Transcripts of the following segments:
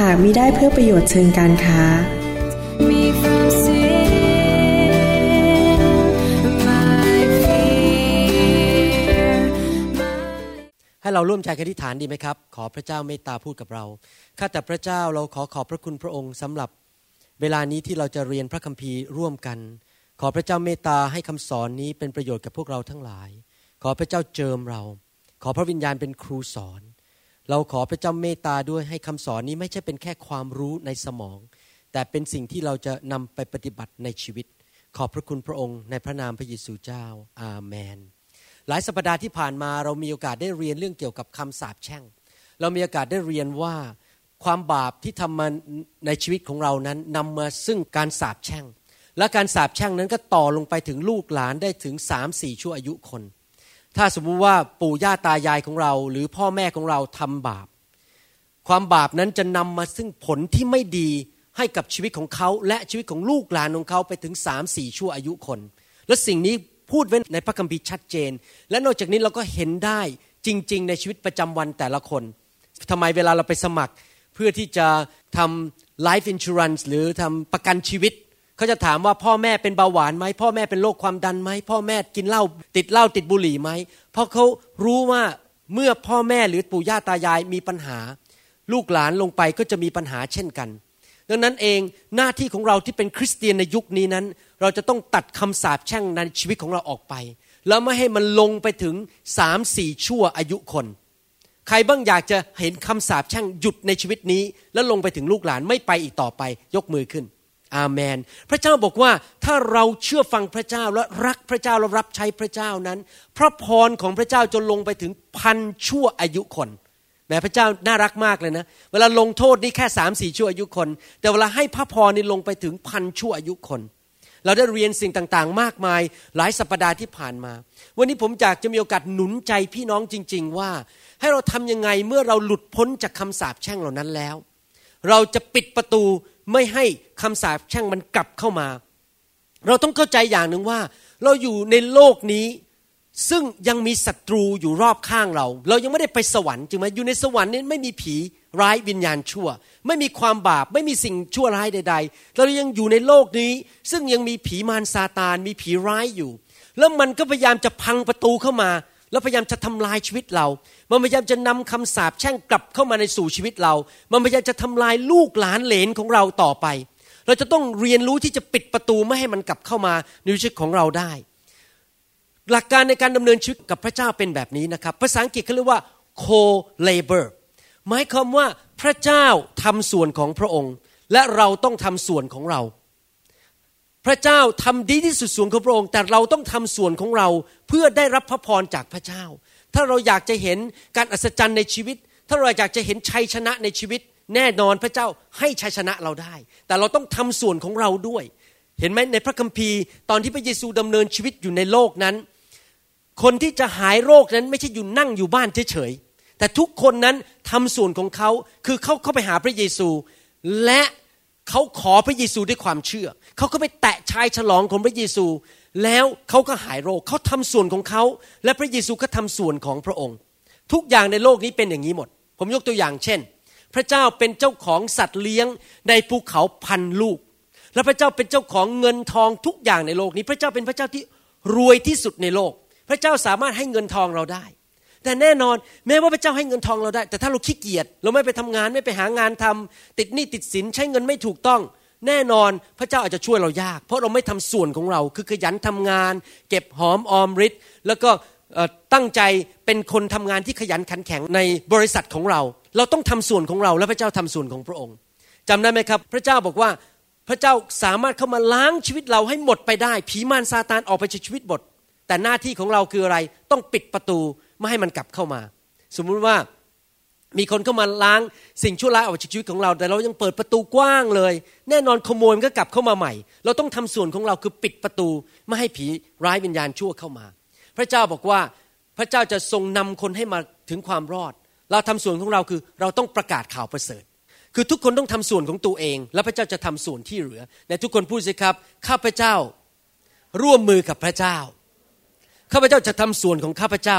หากมิได้เพื่อประโยชน์เชิงการค้า ให้เราร่วมใจกันอธิษฐานดีไหมครับ ขอพระเจ้าเมตตาพูดกับเรา ข้าแต่พระเจ้าเราขอขอบพระคุณพระองค์สำหรับ เวลานี้ที่เราจะเรียนพระคัมภีร์ร่วมกัน ขอพระเจ้าเมตตาให้คำสอนนี้เป็นประโยชน์กับพวกเราทั้งหลาย ขอพระเจ้าเจิมเรา ขอพระวิญญาณเป็นครูสอน เราขอพระเจ้าเมตตาด้วยให้คำสอนนี้ไม่ใช่เป็นแค่ความรู้ในสมอง แต่เป็นสิ่งที่เราจะนำไปปฏิบัติในชีวิต ขอบพระคุณพระองค์ในพระนามพระเยซูเจ้า อาเมน หลายสัปดาห์ที่ผ่านมาเรามีโอกาสได้เรียนเรื่องเกี่ยวกับคํำสาปแช่ง เรามีโอกาสได้เรียนว่าความบาปที่ทำมาในชีวิตของเรานั้นนำมาซึ่งการสาปแช่ง และการสาปแช่งนั้นก็ต่อลงไปถึงลูกหลานได้ถึงสามสี่ชั่วอายุคน ถ้าสมมุติว่าปู่ย่าตายายของเรา หรือพ่อแม่ของเราทำบาป ความบาปนั้นจะนำมาซึ่งผลที่ไม่ดีให้กับชีวิตของเขาและชีวิตของลูกหลานของเขาไปถึงสามสี่ชั่วอายุคน และสิ่งนี้พูดไว้ในพระคัมภีร์ชัดเจน และนอกจากนี้เราก็เห็นได้จริง ๆ ในชีวิตประจำวันแต่ละคนทำไมเวลาเราไปสมัคร เพื่อที่จะทำ life insurance หรือทำประกันชีวิต เขาจะถามว่าพ่อแม่เป็นเบาหวานไหมพ่อแม่เป็นโรคความดันไหมพ่อแม่กินเหล้าติดเหล้าติดบุหรี่ไหมเพราะเขารู้ว่าเมื่อพ่อแม่หรือปู่ย่าตายายมีปัญหา ลูกหลานลงไปก็จะมีปัญหาเช่นกัน ดังนั้นเองหน้าที่ของเราที่เป็นคริสเตียนในยุคนี้นั้น เราจะต้องตัดคำสาปแช่งในชีวิตของเราออกไป แล้วไม่ให้มันลงไปถึงสามสี่ชั่วอายุคน ใครบ้างอยากจะเห็นคำสาปแช่งหยุดในชีวิตนี้ แล้วลงไปถึงลูกหลานไม่ไปอีกต่อไป ยกมือขึ้น อาเมน พระเจ้าบอกว่าถ้าเราเชื่อฟังพระเจ้าและรักพระเจ้าและรับใช้พระเจ้านั้น พระพรของพระเจ้าจะลงไปถึงพันชั่วอายุคนแหมพระเจ้าน่ารักมากเลยนะ เวลาลงโทษนี่แค่สามสี่ชั่วอายุคน แต่เวลาให้พระพรนี่ลงไปถึงพันชั่วอายุคน เราได้เรียนสิ่งต่างๆ มากมายหลายสัปดาห์ที่ผ่านมา วันนี้ผมอยากจะมีโอกาสหนุนใจพี่น้องจริง ๆ ว่า ให้เราทำยังไงเมื่อเราหลุดพ้นจากคำสาปแช่งเหล่านั้นแล้ว เราจะปิดประตู ไม่ให้คำสาปแช่งมันกลับเข้ามา เราต้องเข้าใจอย่างหนึ่งว่า เราอยู่ในโลกนี้ ซึ่งยังมีศัตรูอยู่รอบข้างเรา เรายังไม่ได้ไปสวรรค์จริงไหมอยู่ในสวรรค์นี้ไม่มีผีร้ายวิญญาณชั่ว ไม่มีความบาปไม่มีสิ่งชั่วร้ายใด ๆ เรายังอยู่ในโลกนี้ ซึ่งยังมีผีมารซาตานมีผีร้ายอยู่ แล้วมันก็พยายามจะพังประตูเข้ามา แล้วพยายามจะทำลายชีวิตเรา มันพยายามจะนำคำสาปแช่งกลับเข้ามาในสู่ชีวิตเรา มันพยายามจะทำลายลูกหลานเหลนของเราต่อไป เราจะต้องเรียนรู้ที่จะปิดประตูไม่ให้มันกลับเข้ามาในชีวิตของเราได้ หลักการในการดำเนินชีวิตกับพระเจ้าเป็นแบบนี้นะครับ ภาษาอังกฤษเขาเรียกว่า co-labor หมายความว่าพระเจ้าทำส่วนของพระองค์ และเราต้องทำส่วนของเรา พระเจ้าทำดีที่สุดส่วนของพระองค์ แต่เราต้องทำส่วนของเราเพื่อได้รับพระพรจากพระเจ้า ถ้าเราอยากจะเห็นการอัศจรรย์ในชีวิต ถ้าเราอยากจะเห็นชัยชนะในชีวิต แน่นอนพระเจ้าให้ชัยชนะเราได้ แต่เราต้องทำส่วนของเราด้วย เห็นไหมในพระคัมภีร์ ตอนที่พระเยซูดำเนินชีวิตอยู่ในโลกนั้น คนที่จะหายโรคนั้นไม่ใช่อยู่นั่งอยู่บ้านเฉยๆแต่ทุกคนนั้นทำส่วนของเขาคือเขาเข้าไปหาพระเยซู และ เขาขอพระเยซูด้วยความเชื่อ เขาก็ไปแตะชายฉลองของพระเยซู แล้วเขาก็หายโรค เขาทำส่วนของเขา และพระเยซูก็ทำส่วนของพระองค์ ทุกอย่างในโลกนี้เป็นอย่างนี้หมด ผมยกตัวอย่างเช่น พระเจ้าเป็นเจ้าของสัตว์เลี้ยงในภูเขาพันลูก และพระเจ้าเป็นเจ้าของเงินทองทุกอย่างในโลกนี้ พระเจ้าเป็นพระเจ้าที่รวยที่สุดในโลก พระเจ้าสามารถให้เงินทองเราได้ แต่แน่นอนแม้ว่าพระเจ้าให้เงินทองเราได้ แต่ถ้าเราขี้เกียจเราไม่ไปทำงานไม่ไปหางานทำติดหนี้ติดสินใช้เงินไม่ถูกต้อง แน่นอนพระเจ้าอาจจะช่วยเรายาก เพราะเราไม่ทำส่วนของเรา คือขยันทำงาน เก็บหอมออมริดแล้วก็ตั้งใจเป็นคนทำงานที่ขยันขันแข็งในบริษัทของเรา เราต้องทำส่วนของเรา และพระเจ้าทำส่วนของพระองค์จำได้ไหมครับ พระเจ้าบอกว่าพระเจ้าสามารถเข้ามาล้างชีวิตเราให้หมดไปได้ ผีมารซาตานออกไปจากชีวิตหมดแต่หน้าที่ของเราคืออะไร ต้องปิดประตู ไม่ให้มันกลับเข้ามา สมมุติว่ามีคนเข้ามาล้างสิ่งชั่วร้ายออกจากชีวิตของเรา แต่เรายังเปิดประตูกว้างเลย แน่นอนขโมยมันก็กลับเข้ามาใหม่ เราต้องทำส่วนของเราคือปิดประตูไม่ให้ผีร้ายวิญญาณชั่วเข้ามา พระเจ้าบอกว่าพระเจ้าจะทรงนำคนให้มาถึงความรอด เราทำส่วนของเราคือเราต้องประกาศข่าวประเสริฐ คือทุกคนต้องทำส่วนของตัวเอง แล้วพระเจ้าจะทำส่วนที่เหลือในทุกคนพูดสิครับข้าพเจ้าร่วมมือกับพระเจ้าข้าพเจ้าจะทำส่วนของข้าพเจ้า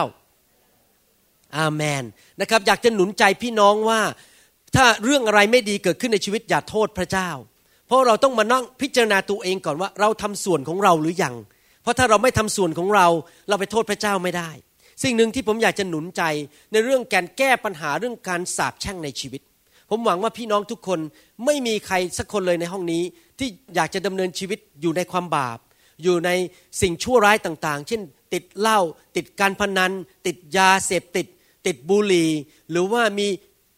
อาเมนนะครับอยากจะหนุนใจพี่น้องว่า ถ้าเรื่องอะไรไม่ดีเกิดขึ้นในชีวิตอย่าโทษพระเจ้า เพราะเราต้องมานั่งพิจารณาตัวเองก่อนว่าเราทำส่วนของเราหรือยัง เพราะถ้าเราไม่ทำส่วนของเราเราไปโทษพระเจ้าไม่ได้ สิ่งหนึ่งที่ผมอยากจะหนุนใจในเรื่องการแก้ปัญหาเรื่องการสาปแช่งในชีวิต ผมหวังว่าพี่น้องทุกคนไม่มีใครสักคนเลยในห้องนี้ ที่อยากจะดำเนินชีวิตอยู่ในความบาป อยู่ในสิ่งชั่วร้ายต่างๆ เช่น ติดเหล้าติดการพนัน ติดยาเสพติด ติดบุหรี่ หรือว่ามี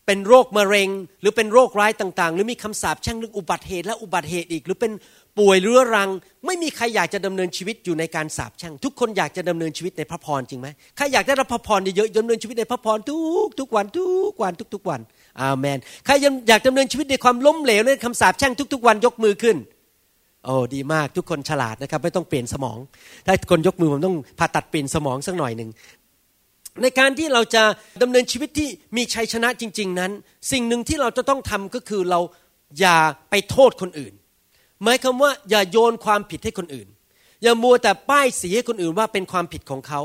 เป็นโรคมะเร็ง หรือเป็นโรคร้ายต่างๆ หรือมีคำสาปแช่งเรื่องอุบัติเหตุและอุบัติเหตุอีก หรือเป็นป่วยเรื้อรัง ไม่มีใครอยากจะดำเนินชีวิตอยู่ในการสาปแช่งทุกคนอยากจะดำเนินชีวิตในพระพรจริงไหมใครอยากได้รับพระพรเยอะๆดำเนินชีวิตในพระพรทุกทุกวันทุกวันทุกๆวันอาเมนใครยังอยากดำเนินชีวิตในความล้มเหลวในคำสาปแช่งทุก ๆ วันยกมือขึ้นโอ้ดีมากทุกคนฉลาดนะครับ ไม่ต้องเปลี่ยนสมอง ถ้าคนยกมือผมต้องผ่าตัดเปลี่ยนสมองสักหน่อยหนึ่ง ในการที่เราจะดำเนินชีวิตที่มีชัยชนะจริง ๆ นั้น สิ่งหนึ่งที่เราจะต้องทำก็คือเราอย่าไปโทษคนอื่น หมายความว่าอย่าโยนความผิดให้คนอื่น อย่ามัวแต่ป้ายสีให้คนอื่นว่าเป็นความผิดของเขา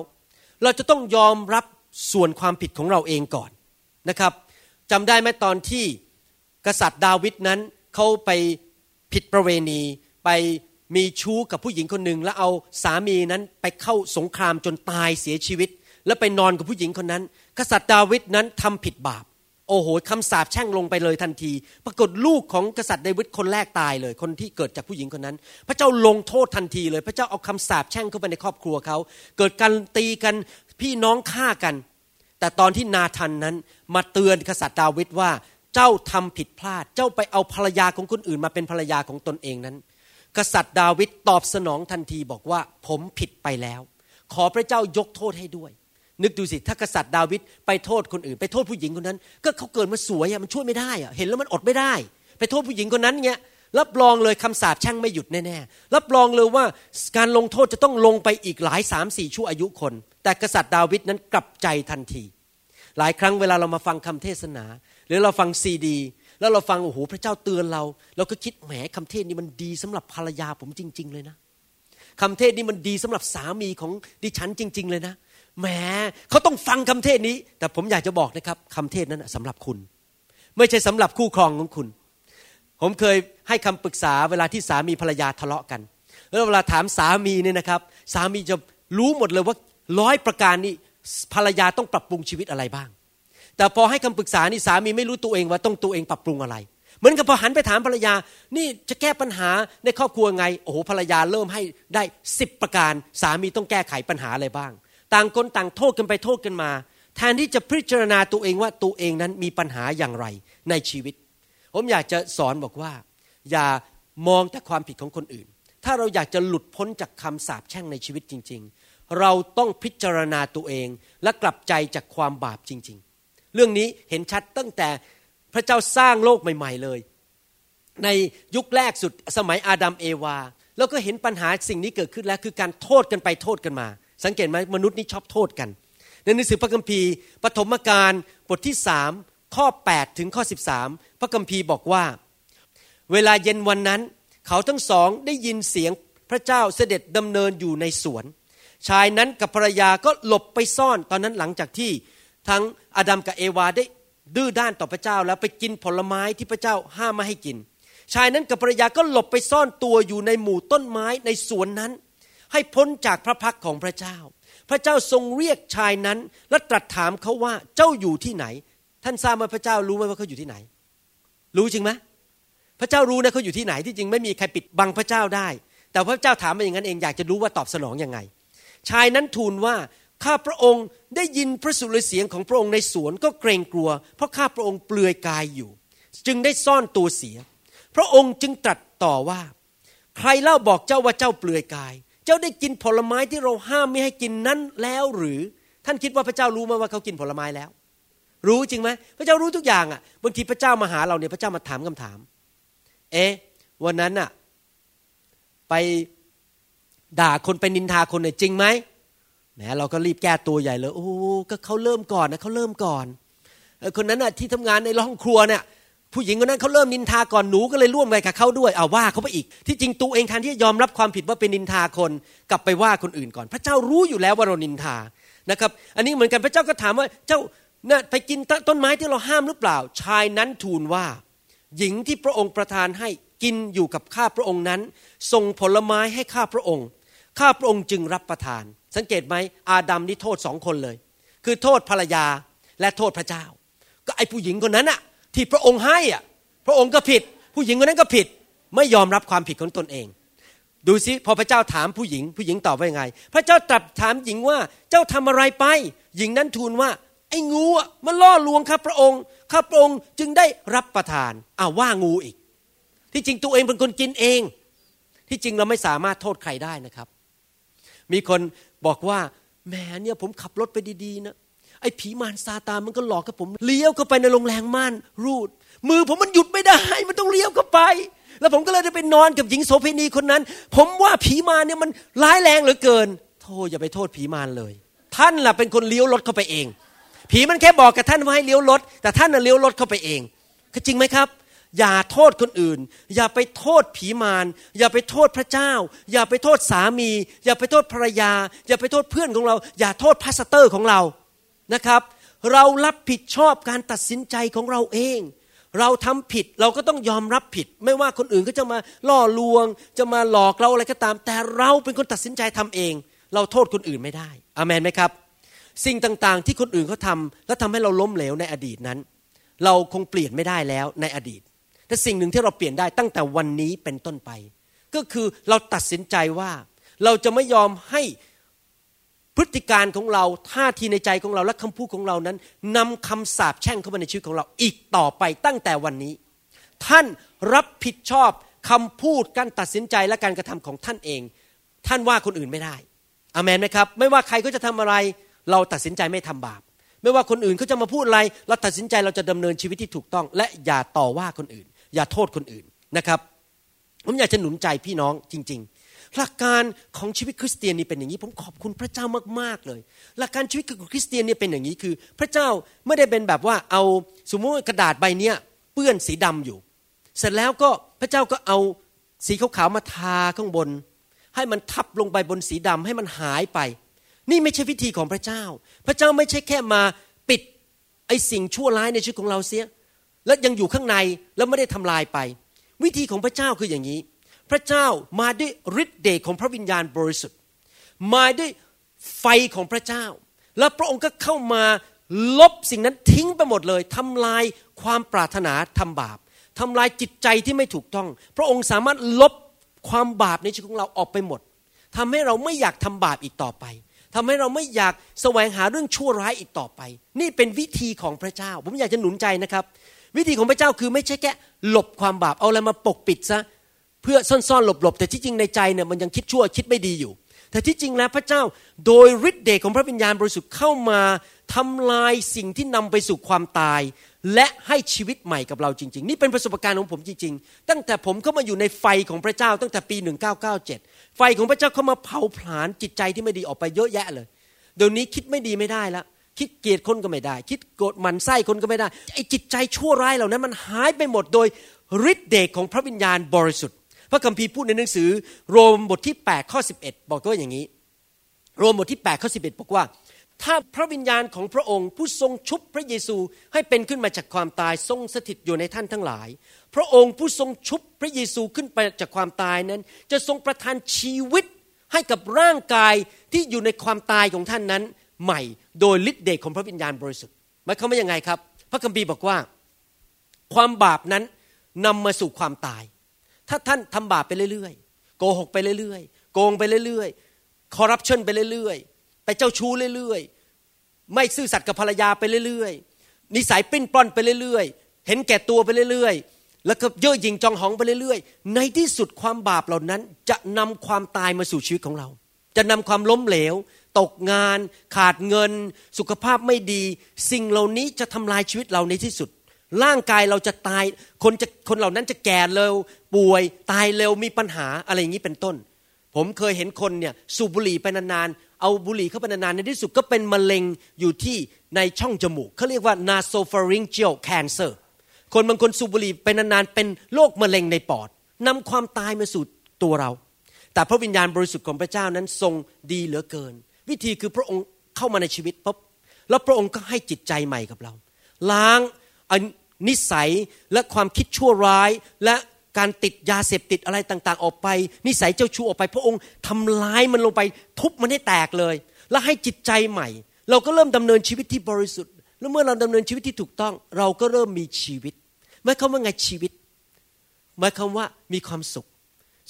เราจะต้องยอมรับส่วนความผิดของเราเองก่อนนะครับจำได้ไหมตอนที่กษัตริย์ดาวิดนั้นเขาไปผิดประเวณีไปมีชู้กับผู้หญิงคนหนึ่งแล้วเอาสามีนั้นไปเข้าสงครามจนตายเสียชีวิต แล้วไปนอนกับผู้หญิงคนนั้น กษัตริย์ดาวิดนั้นทำผิดบาป โอ้โหคำสาปแช่งลงไปเลยทันที ปรากฏลูกของกษัตริย์ดาวิดคนแรกตายเลย คนที่เกิดจากผู้หญิงคนนั้น พระเจ้าลงโทษทันทีเลย พระเจ้าเอาคำสาปแช่งเข้าไปในครอบครัวเขา เกิดการตีกันพี่น้องฆ่ากัน แต่ตอนที่นาธันนั้นมาเตือนกษัตริย์ดาวิดว่าเจ้าทำผิดพลาด เจ้าไปเอาภรรยาของคนอื่นมาเป็นภรรยาของตนเองนั้น กษัตริย์ดาวิดตอบสนองทันทีบอกว่าผมผิดไปแล้ว ขอพระเจ้ายกโทษให้ด้วย นึกดูสิถ้ากษัตริย์ดาวิดไปโทษคนอื่น ไปโทษผู้หญิงคนนั้น ก็เขาเกิดมาสวยอะมันช่วยไม่ได้อะเห็นแล้วมันอดไม่ได้ ไปโทษผู้หญิงคนนั้นเงี้ยรับรองเลยคำสาปแช่งไม่หยุดแน่ๆรับรองเลยว่าการลงโทษจะต้องลงไปอีกหลายสามสี่ชั่วอายุคน แต่กษัตริย์ดาวิดนั้นกลับใจทันที หลายครั้งเวลาเรามาฟังคำเทศนา หรือเราฟังซีดี แล้วเราฟังโอ้โหพระเจ้าเตือนเรา เราก็คิดแหมคำเทศนี้มันดีสำหรับภรรยาผมจริง ๆ เลยนะคำเทศนี้มันดีสำหรับสามีของดิฉันจริง ๆ เลยนะ แหมเขาต้องฟังคำเทศนี้ แต่ผมอยากจะบอกนะครับคำเทศนั้นนะสำหรับคุณ ไม่ใช่สำหรับคู่ครองของคุณ ผมเคยให้คำปรึกษาเวลาที่สามีภรรยาทะเลาะกัน แล้วเวลาถามสามีเนี่ยนะครับ สามีจะรู้หมดเลยว่าร้อยประการนี้ภรรยาต้องปรับปรุงชีวิตอะไรบ้าง แต่พอให้คำปรึกษานี่สามีไม่รู้ตัวเองว่าต้องตัวเองปรับปรุงอะไร เหมือนกับพอหันไปถามภรรยา นี่จะแก้ปัญหาในครอบครัวไง โอ้โหภรรยาเริ่มให้ได้สิบประการ สามีต้องแก้ไขปัญหาอะไรบ้าง ต่างคนต่างโทษกันไปโทษกันมา แทนที่จะพิจารณาตัวเองว่าตัวเองนั้นมีปัญหาอย่างไรในชีวิต ผมอยากจะสอนบอกว่า อย่ามองแต่ความผิดของคนอื่น ถ้าเราอยากจะหลุดพ้นจากคำสาปแช่งในชีวิตจริง ๆ เราต้องพิจารณาตัวเองและกลับใจจากความบาปจริง ๆ เรื่องนี้เห็นชัดตั้งแต่พระเจ้าสร้างโลกใหม่ ๆเลย ในยุคแรกสุดสมัยอาดัมเอวา แล้วก็เห็นปัญหาสิ่งนี้เกิดขึ้นแล้วคือการโทษกันไปโทษกันมา สังเกตไหมมนุษย์นี่ชอบโทษกัน ในหนังสือพระคัมภีร์ปฐมกาลบทที่สามข้อ 8 ถึงข้อ 13 พระคัมภีร์บอกว่า เวลาเย็นวันนั้น เขาทั้งสองได้ยินเสียงพระเจ้าเสด็จดำเนินอยู่ในสวน ชายนั้นกับภรรยาก็หลบไปซ่อนตอนนั้นหลังจากที่ทั้งอาดัมกับเอวาได้ดื้อด้านต่อพระเจ้าแล้วไปกินผลไม้ที่พระเจ้าห้ามไม่ให้กิน ชายนั้นกับภรรยาก็หลบไปซ่อนตัวอยู่ในหมู่ต้นไม้ในสวนนั้น ให้พ้นจากพระพักของพระเจ้า พระเจ้าทรงเรียกชายนั้น และตรัสถามเขาว่าเจ้าอยู่ที่ไหน ท่านทราบไหมพระเจ้ารู้ไหมว่าเขาอยู่ที่ไหน รู้จริงไหมพระเจ้ารู้นะเขาอยู่ที่ไหนที่จริงไม่มีใครปิดบังพระเจ้าได้ แต่พระเจ้าถามมาอย่างนั้นเองอยากจะรู้ว่าตอบสนองยังไง ชายนั้นทูลว่าข้าพระองค์ได้ยินพระสุรเสียงของพระองค์ในสวนก็เกรงกลัว เพราะข้าพระองค์เปลือยกายอยู่ จึงได้ซ่อนตัวเสีย พระองค์จึงตรัสต่อว่า ใครเล่าบอกเจ้าว่าเจ้าเปลือยกาย เจ้าได้กินผลไม้ที่เราห้ามไม่ให้กินนั้นแล้วหรือ ท่านคิดว่าพระเจ้ารู้ไหมว่าเขากินผลไม้แล้ว รู้จริงไหมพระเจ้ารู้ทุกอย่างอะบางทีพระเจ้ามาหาเราเนี่ยพระเจ้ามาถามคำถาม เอ๊ะวันนั้นอะไปด่าคนไปนินทาคนเนี่ยจริงไหมแหมเราก็รีบแก้ตัวใหญ่เลย โอ้ก็เขาเริ่มก่อนนะเขาเริ่มก่อนคนนั้นอะที่ทำงานในห้องครัวเนี่ย ผู้หญิงคนนั้นเขาเริ่มนินทาก่อนหนูก็เลยร่วมไปกับเขาด้วยเอาว่าเขาไปอีก ที่จริงตัวเองแทนที่จะยอมรับความผิดว่าเป็นนินทาคนกลับไปว่าคนอื่นก่อน พระเจ้ารู้อยู่แล้วว่าเรานินทานะครับ อันนี้เหมือนกันพระเจ้าก็ถามว่าเจ้าน่ะไปกินต้นไม้ที่เราห้ามหรือเปล่า ชายนั้นทูลว่า หญิงที่พระองค์ประทานให้กินอยู่กับข้าพระองค์นั้นส่งผลไม้ให้ข้าพระองค์ข้าพระองค์จึงรับประทาน สังเกตไหมอาดัมนี่โทษสองคนเลย คือโทษภรรยาและโทษพระเจ้า ก็ไอ้ผู้หญิงคนนั้นอะ ที่พระองค์ให้อะพระองค์ก็ผิด ผู้หญิงคนนั้นก็ผิด ไม่ยอมรับความผิดของตนเอง ดูสิพอพระเจ้าถามผู้หญิง ผู้หญิงตอบว่ายังไง พระเจ้าตรัสถามหญิงว่าเจ้าทำอะไรไป หญิงนั้นทูลว่า ไอ้งูมันล่อลวงข้าพระองค์ข้าพระองค์จึงได้รับประทานอ้าวว่างูอีก ที่จริงตัวเองเป็นคนกินเอง ที่จริงเราไม่สามารถโทษใครได้นะครับ มีคนบอกว่าแหมเนี่ยผมขับรถไปดีๆนะ ไอ้ผีมารซาตานมันก็หลอกกับผม เลี้ยวเข้าไปในโรงแรมม่านรูด มือผมมันหยุดไม่ได้ มันต้องเลี้ยวเข้าไป แล้วผมก็เลยได้ไปนอนกับหญิงโสเภณีคนนั้น ผมว่าผีมารเนี่ยมันร้ายแรงเหลือเกิน โทษอย่าไปโทษผีมารเลย ท่านล่ะเป็นคนเลี้ยวรถเข้าไปเอง ผีมันแค่บอกกับท่านว่าให้เลี้ยวรถ แต่ท่านน่ะเลี้ยวรถเข้าไปเองก็จริงไหมครับอย่าโทษคนอื่น อย่าไปโทษผีมาร อย่าไปโทษพระเจ้า อย่าไปโทษสามี อย่าไปโทษภรรยา อย่าไปโทษเพื่อนของเรา อย่าโทษ pastor ของเรา นะครับ เรารับผิดชอบการตัดสินใจของเราเอง เราทำผิดเราก็ต้องยอมรับผิด ไม่ว่าคนอื่นก็จะมาล่อลวง จะมาหลอกเราอะไรก็ตาม แต่เราเป็นคนตัดสินใจทำเอง เราโทษคนอื่นไม่ได้อเมนไหมครับ สิ่งต่างๆ ที่คนอื่นเขาทำแล้วทำให้เราล้มเหลวในอดีตนั้น เราคงเปลี่ยนไม่ได้แล้วในอดีตแต่สิ่งหนึ่งที่เราเปลี่ยนได้ตั้งแต่วันนี้เป็นต้นไป ก็คือเราตัดสินใจว่าเราจะไม่ยอมให้ พฤติการของเราท่าทีในใจของเราและคำพูดของเรานั้นนำคำสาปแช่งเข้ามาในชีวิตของเราอีกต่อไปตั้งแต่วันนี้ ท่านรับผิดชอบคำพูดการตัดสินใจและการกระทำของท่านเอง ท่านว่าคนอื่นไม่ได้อเมนไหมครับ ไม่ว่าใครก็จะทำอะไร เราตัดสินใจไม่ทำบาป ไม่ว่าคนอื่นเขาจะมาพูดอะไร เราตัดสินใจเราจะดำเนินชีวิตที่ถูกต้อง และอย่าต่อว่าคนอื่น อย่าโทษคนอื่นนะครับผมอยากจะหนุนใจพี่น้องจริง ๆ หลักการของชีวิตคริสเตียนนี่เป็นอย่างนี้ ผมขอบคุณพระเจ้ามากๆเลย หลักการชีวิตของคริสเตียนเนี่ยเป็นอย่างนี้คือ พระเจ้าไม่ได้เป็นแบบว่าเอาสมมติกระดาษใบเนี้ยเปื้อนสีดำอยู่ เสร็จแล้วก็พระเจ้าก็เอาสีขาวๆมาทาข้างบน ให้มันทับลงไปบนสีดำให้มันหายไป นี่ไม่ใช่วิธีของพระเจ้า พระเจ้าไม่ใช่แค่มาปิดไอสิ่งชั่วร้ายในชีวิตของเราเสีย และยังอยู่ข้างในแล้วไม่ได้ทำลายไป วิธีของพระเจ้าคืออย่างนี้ ระเจ้ามาด้วยฤทธิ์เดชของพระวิญญาณบริสุทธิ์ มาด้วยไฟของพระเจ้า แล้วพระองค์ก็เข้ามาลบสิ่งนั้นทิ้งไปหมดเลยทำลายความปรารถนาทำบาปทำลายจิตใจที่ไม่ถูกต้อง พระองค์สามารถลบความบาปในชีวิตของเราออกไปหมดทำให้เราไม่อยากทำบาปอีกต่อไปทำให้เราไม่อยากแสวงหาเรื่องชั่วร้ายอีกต่อไป นี่เป็นวิธีของพระเจ้า ผมอยากจะหนุนใจนะครับ วิธีของพระเจ้าคือไม่ใช่แค่หลบความบาปเอาอะไรมาปกปิดซะ เพื่อซ่อนๆหลบๆ แต่ที่จริงในใจเนี่ยมันยังคิดชั่วคิดไม่ดีอยู่ แต่ที่จริงแล้วพระเจ้าโดยฤทธิ์เดชของพระวิญญาณบริสุทธิ์เข้ามาทำลายสิ่งที่นำไปสู่ความตาย และให้ชีวิตใหม่กับเราจริง ๆ นี่เป็นประสบการณ์ของผมจริง ๆ ตั้งแต่ผมเข้ามาอยู่ในไฟของพระเจ้าตั้งแต่ปี 1997 ไฟของพระเจ้าเข้ามาเผาผลาญจิตใจที่ไม่ดีออกไปเยอะแยะเลย เดี๋ยวนี้คิดไม่ดีไม่ได้ล้วคิดเกลียดคนก็ไม่ได้ คิดโกรธมันไส้คนก็ไม่ได้ไอ้จิตใจชั่วร้ายเหล่านั้นมันหายไปหมดโดยฤทธิ์เดชของพระวิญญาณบริสุทธิ์ ระคัมภีร์พูดในหนังสือ โรมบทที่8ข้อ11 บอกว่าอย่างนี้ โรมบทที่8ข้อ11 บอกว่า ถ้าพระวิญญาณของพระองค์ผู้ทรงชุบพระเยซูให้เป็นขึ้นมาจากความตายทรงสถิตอยู่ในท่านทั้งหลาย พระองค์ผู้ทรงชุบพระเยซูขึ้นไปจากความตายนั้น จะทรงประทานชีวิตให้กับร่างกายที่อยู่ในความตายของท่านนั้น ใหม่โดยฤทธิ์เดชของพระวิญญาณบริสุทธิ์หมายความว่ายังไงครับ พระคัมภีร์บอกว่า ความบาปนั้นนำมาสู่ความตาย ถ้าท่านทำบาปไปเรื่อยๆ โกหกไปเรื่อยๆ โกงไปเรื่อยๆ คอร์รัปชันไปเรื่อยๆ ไปเจ้าชู้เรื่อยๆ ไม่ซื่อสัตย์กับภรรยาไปเรื่อยๆ นิสัยปิ้นปล้อนไปเรื่อยๆ เห็นแก่ตัวไปเรื่อยๆ แล้วก็เย่อหยิ่งจองหองไปเรื่อยๆ ในที่สุดความบาปเหล่านั้นจะนำความตายมาสู่ชีวิตของเรา จะนำความล้มเหลว ตกงาน ขาดเงิน สุขภาพไม่ดี สิ่งเหล่านี้จะทำลายชีวิตเราในที่สุด ร่างกายเราจะตาย คนจะคนเหล่านั้นจะแก่เร็ว ป่วย ตายเร็วมีปัญหาอะไรอย่างนี้เป็นต้น ผมเคยเห็นคนเนี่ยสูบบุหรี่ไปนานๆเอาบุหรี่เข้าไปนานๆในที่สุดก็เป็นมะเร็งอยู่ที่ในช่องจมูกเขาเรียกว่า nasopharyngeal cancer คนบางคนสูบบุหรี่ไปนานๆเป็นโรคมะเร็งในปอดนำความตายมาสู่ตัวเรา แต่พระวิญญาณบริสุทธิ์ของพระเจ้านั้นทรงดีเหลือเกิน วิธีคือพระองค์เข้ามาในชีวิตปุ๊บแล้วพระองค์ก็ให้จิตใจใหม่กับเรา ล้าง นิสัยและความคิดชั่วร้ายและการติดยาเสพติดอะไรต่าง ๆ ออกไป นิสัยเจ้าชู้ออกไป พระองค์ทำร้ายมันลงไป ทุบมันให้แตกเลย แล้วให้จิตใจใหม่ เราก็เริ่มดำเนินชีวิตที่บริสุทธิ์ แล้วเมื่อเราดำเนินชีวิตที่ถูกต้อง เราก็เริ่มมีชีวิตหมายความว่าไงชีวิตหมายความว่ามีความสุข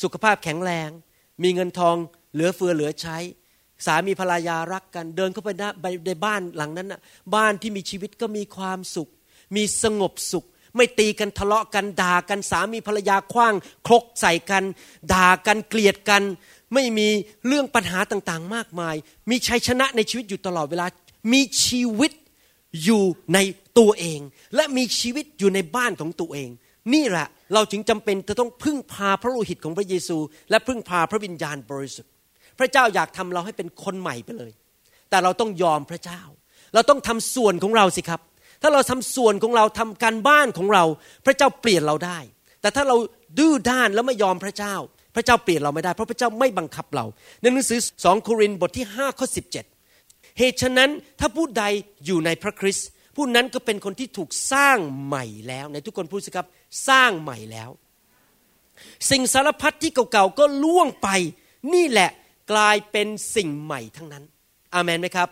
สุขภาพแข็งแรง มีเงินทองเหลือเฟือเหลือใช้ สามีภรรยารักกัน เดินเข้าไปในบ้านหลังนั้นนะบ้านที่มีชีวิตก็มีความสุข มีสงบสุข ไม่ตีกันทะเลาะกันด่ากันสามีภรรยาคว้างครกใส่กันด่ากันเกลียดกัน ไม่มีเรื่องปัญหาต่างๆ มากมาย มีชัยชนะในชีวิตอยู่ตลอดเวลา มีชีวิตอยู่ในตัวเอง และมีชีวิตอยู่ในบ้านของตัวเอง นี่แหละเราจึงจำเป็นจะต้องพึ่งพาพระโลหิตของพระเยซู และพึ่งพาพระวิญญาณบริสุทธิ์ พระเจ้าอยากทำเราให้เป็นคนใหม่ไปเลย แต่เราต้องยอมพระเจ้า เราต้องทำส่วนของเราสิครับ ถ้าเราทำส่วนของเราทำการบ้านของเรา พระเจ้าเปลี่ยนเราได้ แต่ถ้าเราดื้อด้านแล้วไม่ยอมพระเจ้า พระเจ้าเปลี่ยนเราไม่ได้ เพราะพระเจ้าไม่บังคับเราในหนังสือสองโครินธ์บทที่5ข้อ17 เหตุฉะนั้นถ้าผู้ใดอยู่ในพระคริสต์ผู้นั้นก็เป็นคนที่ถูกสร้างใหม่แล้วในทุกคนพูดสิครับสร้างใหม่แล้ว สิ่งสารพัดที่เก่าๆก็ล่วงไป นี่แหละกลายเป็นสิ่งใหม่ทั้งนั้น อาเมนไหมครับ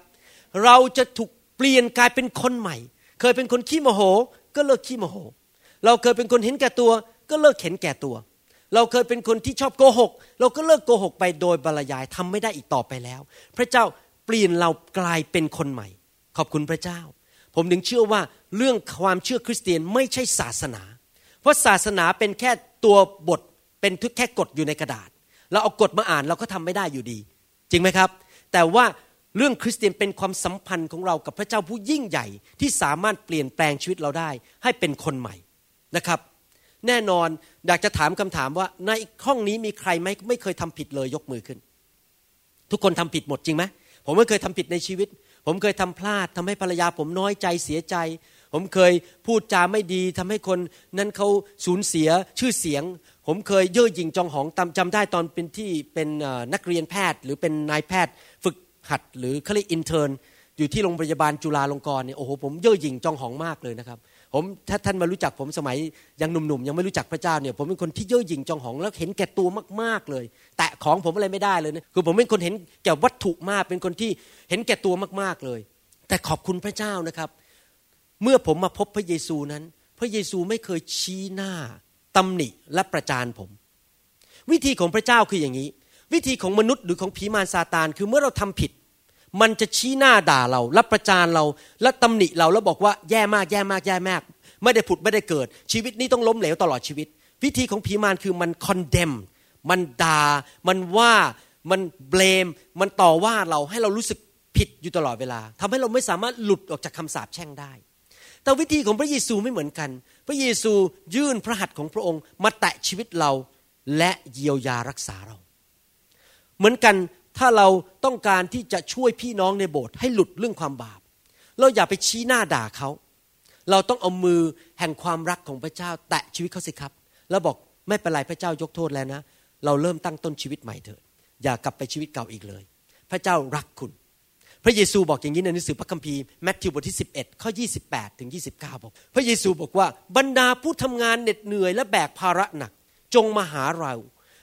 เราจะถูกเปลี่ยนกลายเป็นคนใหม่ เคยเป็นคนขี้โมโห ก็เลิกขี้โมโห เราเคยเป็นคนเห็นแก่ตัว ก็เลิกเห็นแก่ตัว เราเคยเป็นคนที่ชอบโกหก เราก็เลิกโกหกไปโดยบรรยายทำไม่ได้อีกต่อไปแล้ว พระเจ้าเปลี่ยนเรากลายเป็นคนใหม่ ขอบคุณพระเจ้า ผมถึงเชื่อว่าเรื่องความเชื่อคริสเตียนไม่ใช่ศาสนา เพราะศาสนาเป็นแค่ตัวบทเป็นทุกแค่กฎอยู่ในกระดาษ เราเอากฎมาอ่านเราก็ทำไม่ได้อยู่ดี จริงไหมครับ แต่ว่า เรื่องคริสเตียนเป็นความสัมพันธ์ของเรากับพระเจ้าผู้ยิ่งใหญ่ที่สามารถเปลี่ยนแปลงชีวิตเราได้ ให้เป็นคนใหม่นะครับ แน่นอนอยากจะถามคำถามว่าในห้องนี้มีใครไหมไม่เคยทำผิดเลยยกมือขึ้น ทุกคนทำผิดหมดจริงไหมผมไม่เคยทำผิดในชีวิต ผมเคยทำพลาดทำให้ภรรยาผมน้อยใจเสียใจ ผมเคยพูดจาไม่ดีทำให้คนนั้นเขาสูญเสียชื่อเสียง ผมเคยเย่อหยิ่งจองหองจำได้ตอนเป็นที่เป็นนักเรียนแพทย์ หรือเป็นนายแพทย์ ฝึก หัดหรือเขาเรียกอินเทอร์นอยู่ที่โรงพยาบาลจุฬาลงกรณ์เนี่ยโอ้โหผมเย่อหยิ่งจองหองมากเลยนะครับผมถ้าท่านมารู้จักผมสมัยยังหนุ่มๆยังไม่รู้จักพระเจ้าเนี่ยผมเป็นคนที่เย่อหยิ่งจองหองแล้วเห็นแก่ตัวมากๆเลย แตะของผมอะไรไม่ได้เลยนะคือผมเป็นคนเห็นแก่วัตถุมาก เป็นคนที่เห็นแก่ตัวมากๆเลย แต่ขอบคุณพระเจ้านะครับ เมื่อผมมาพบพระเยซูนั้น พระเยซูไม่เคยชี้หน้าตำหนิและประจานผม วิธีของพระเจ้าคืออย่างนี้ วิธีของมนุษย์หรือของผีมารซาตานคือเมื่อเราทำผิด มันจะชี้หน้าด่าเราและประจานเรา และตำหนิเราแล้วบอกว่าแย่มากแย่มากแย่มาก ไม่ได้ผุดไม่ได้เกิด ชีวิตนี้ต้องล้มเหลวตลอดชีวิต วิธีของผีมารคือมันคอนเดมมันด่ามันว่ามันเบลม มันต่อว่าเราให้เรารู้สึกผิดอยู่ตลอดเวลาทำให้เราไม่สามารถหลุดออกจากคำสาปแช่งได้ แต่วิธีของพระเยซูไม่เหมือนกัน พระเยซูยื่นพระหัตถ์ของพระองค์มาแตะชีวิตเราและเยียวยารักษาเรา เหมือนกันถ้าเราต้องการที่จะช่วยพี่น้องในโบสถ์ให้หลุดเรื่องความบาป เราอย่าไปชี้หน้าด่าเขา เราต้องเอามือแห่งความรักของพระเจ้า แตะชีวิตเขาสิครับ แล้วบอกไม่เป็นไรพระเจ้ายกโทษแล้วนะ เราเริ่มตั้งต้นชีวิตใหม่เถิดอย่ากลับไปชีวิตเก่าอีกเลย พระเจ้ารักคุณ พระเยซูบอกอย่างนี้ในหนังสือพระคัมภีร์แมทธิวบทที่ 11 ข้อ 28 ถึง 29 บอก พระเยซูบอกว่าบรรดาผู้ทำงานเหน็ดเหนื่อยและแบกภาระหนัก จงมาหาเรา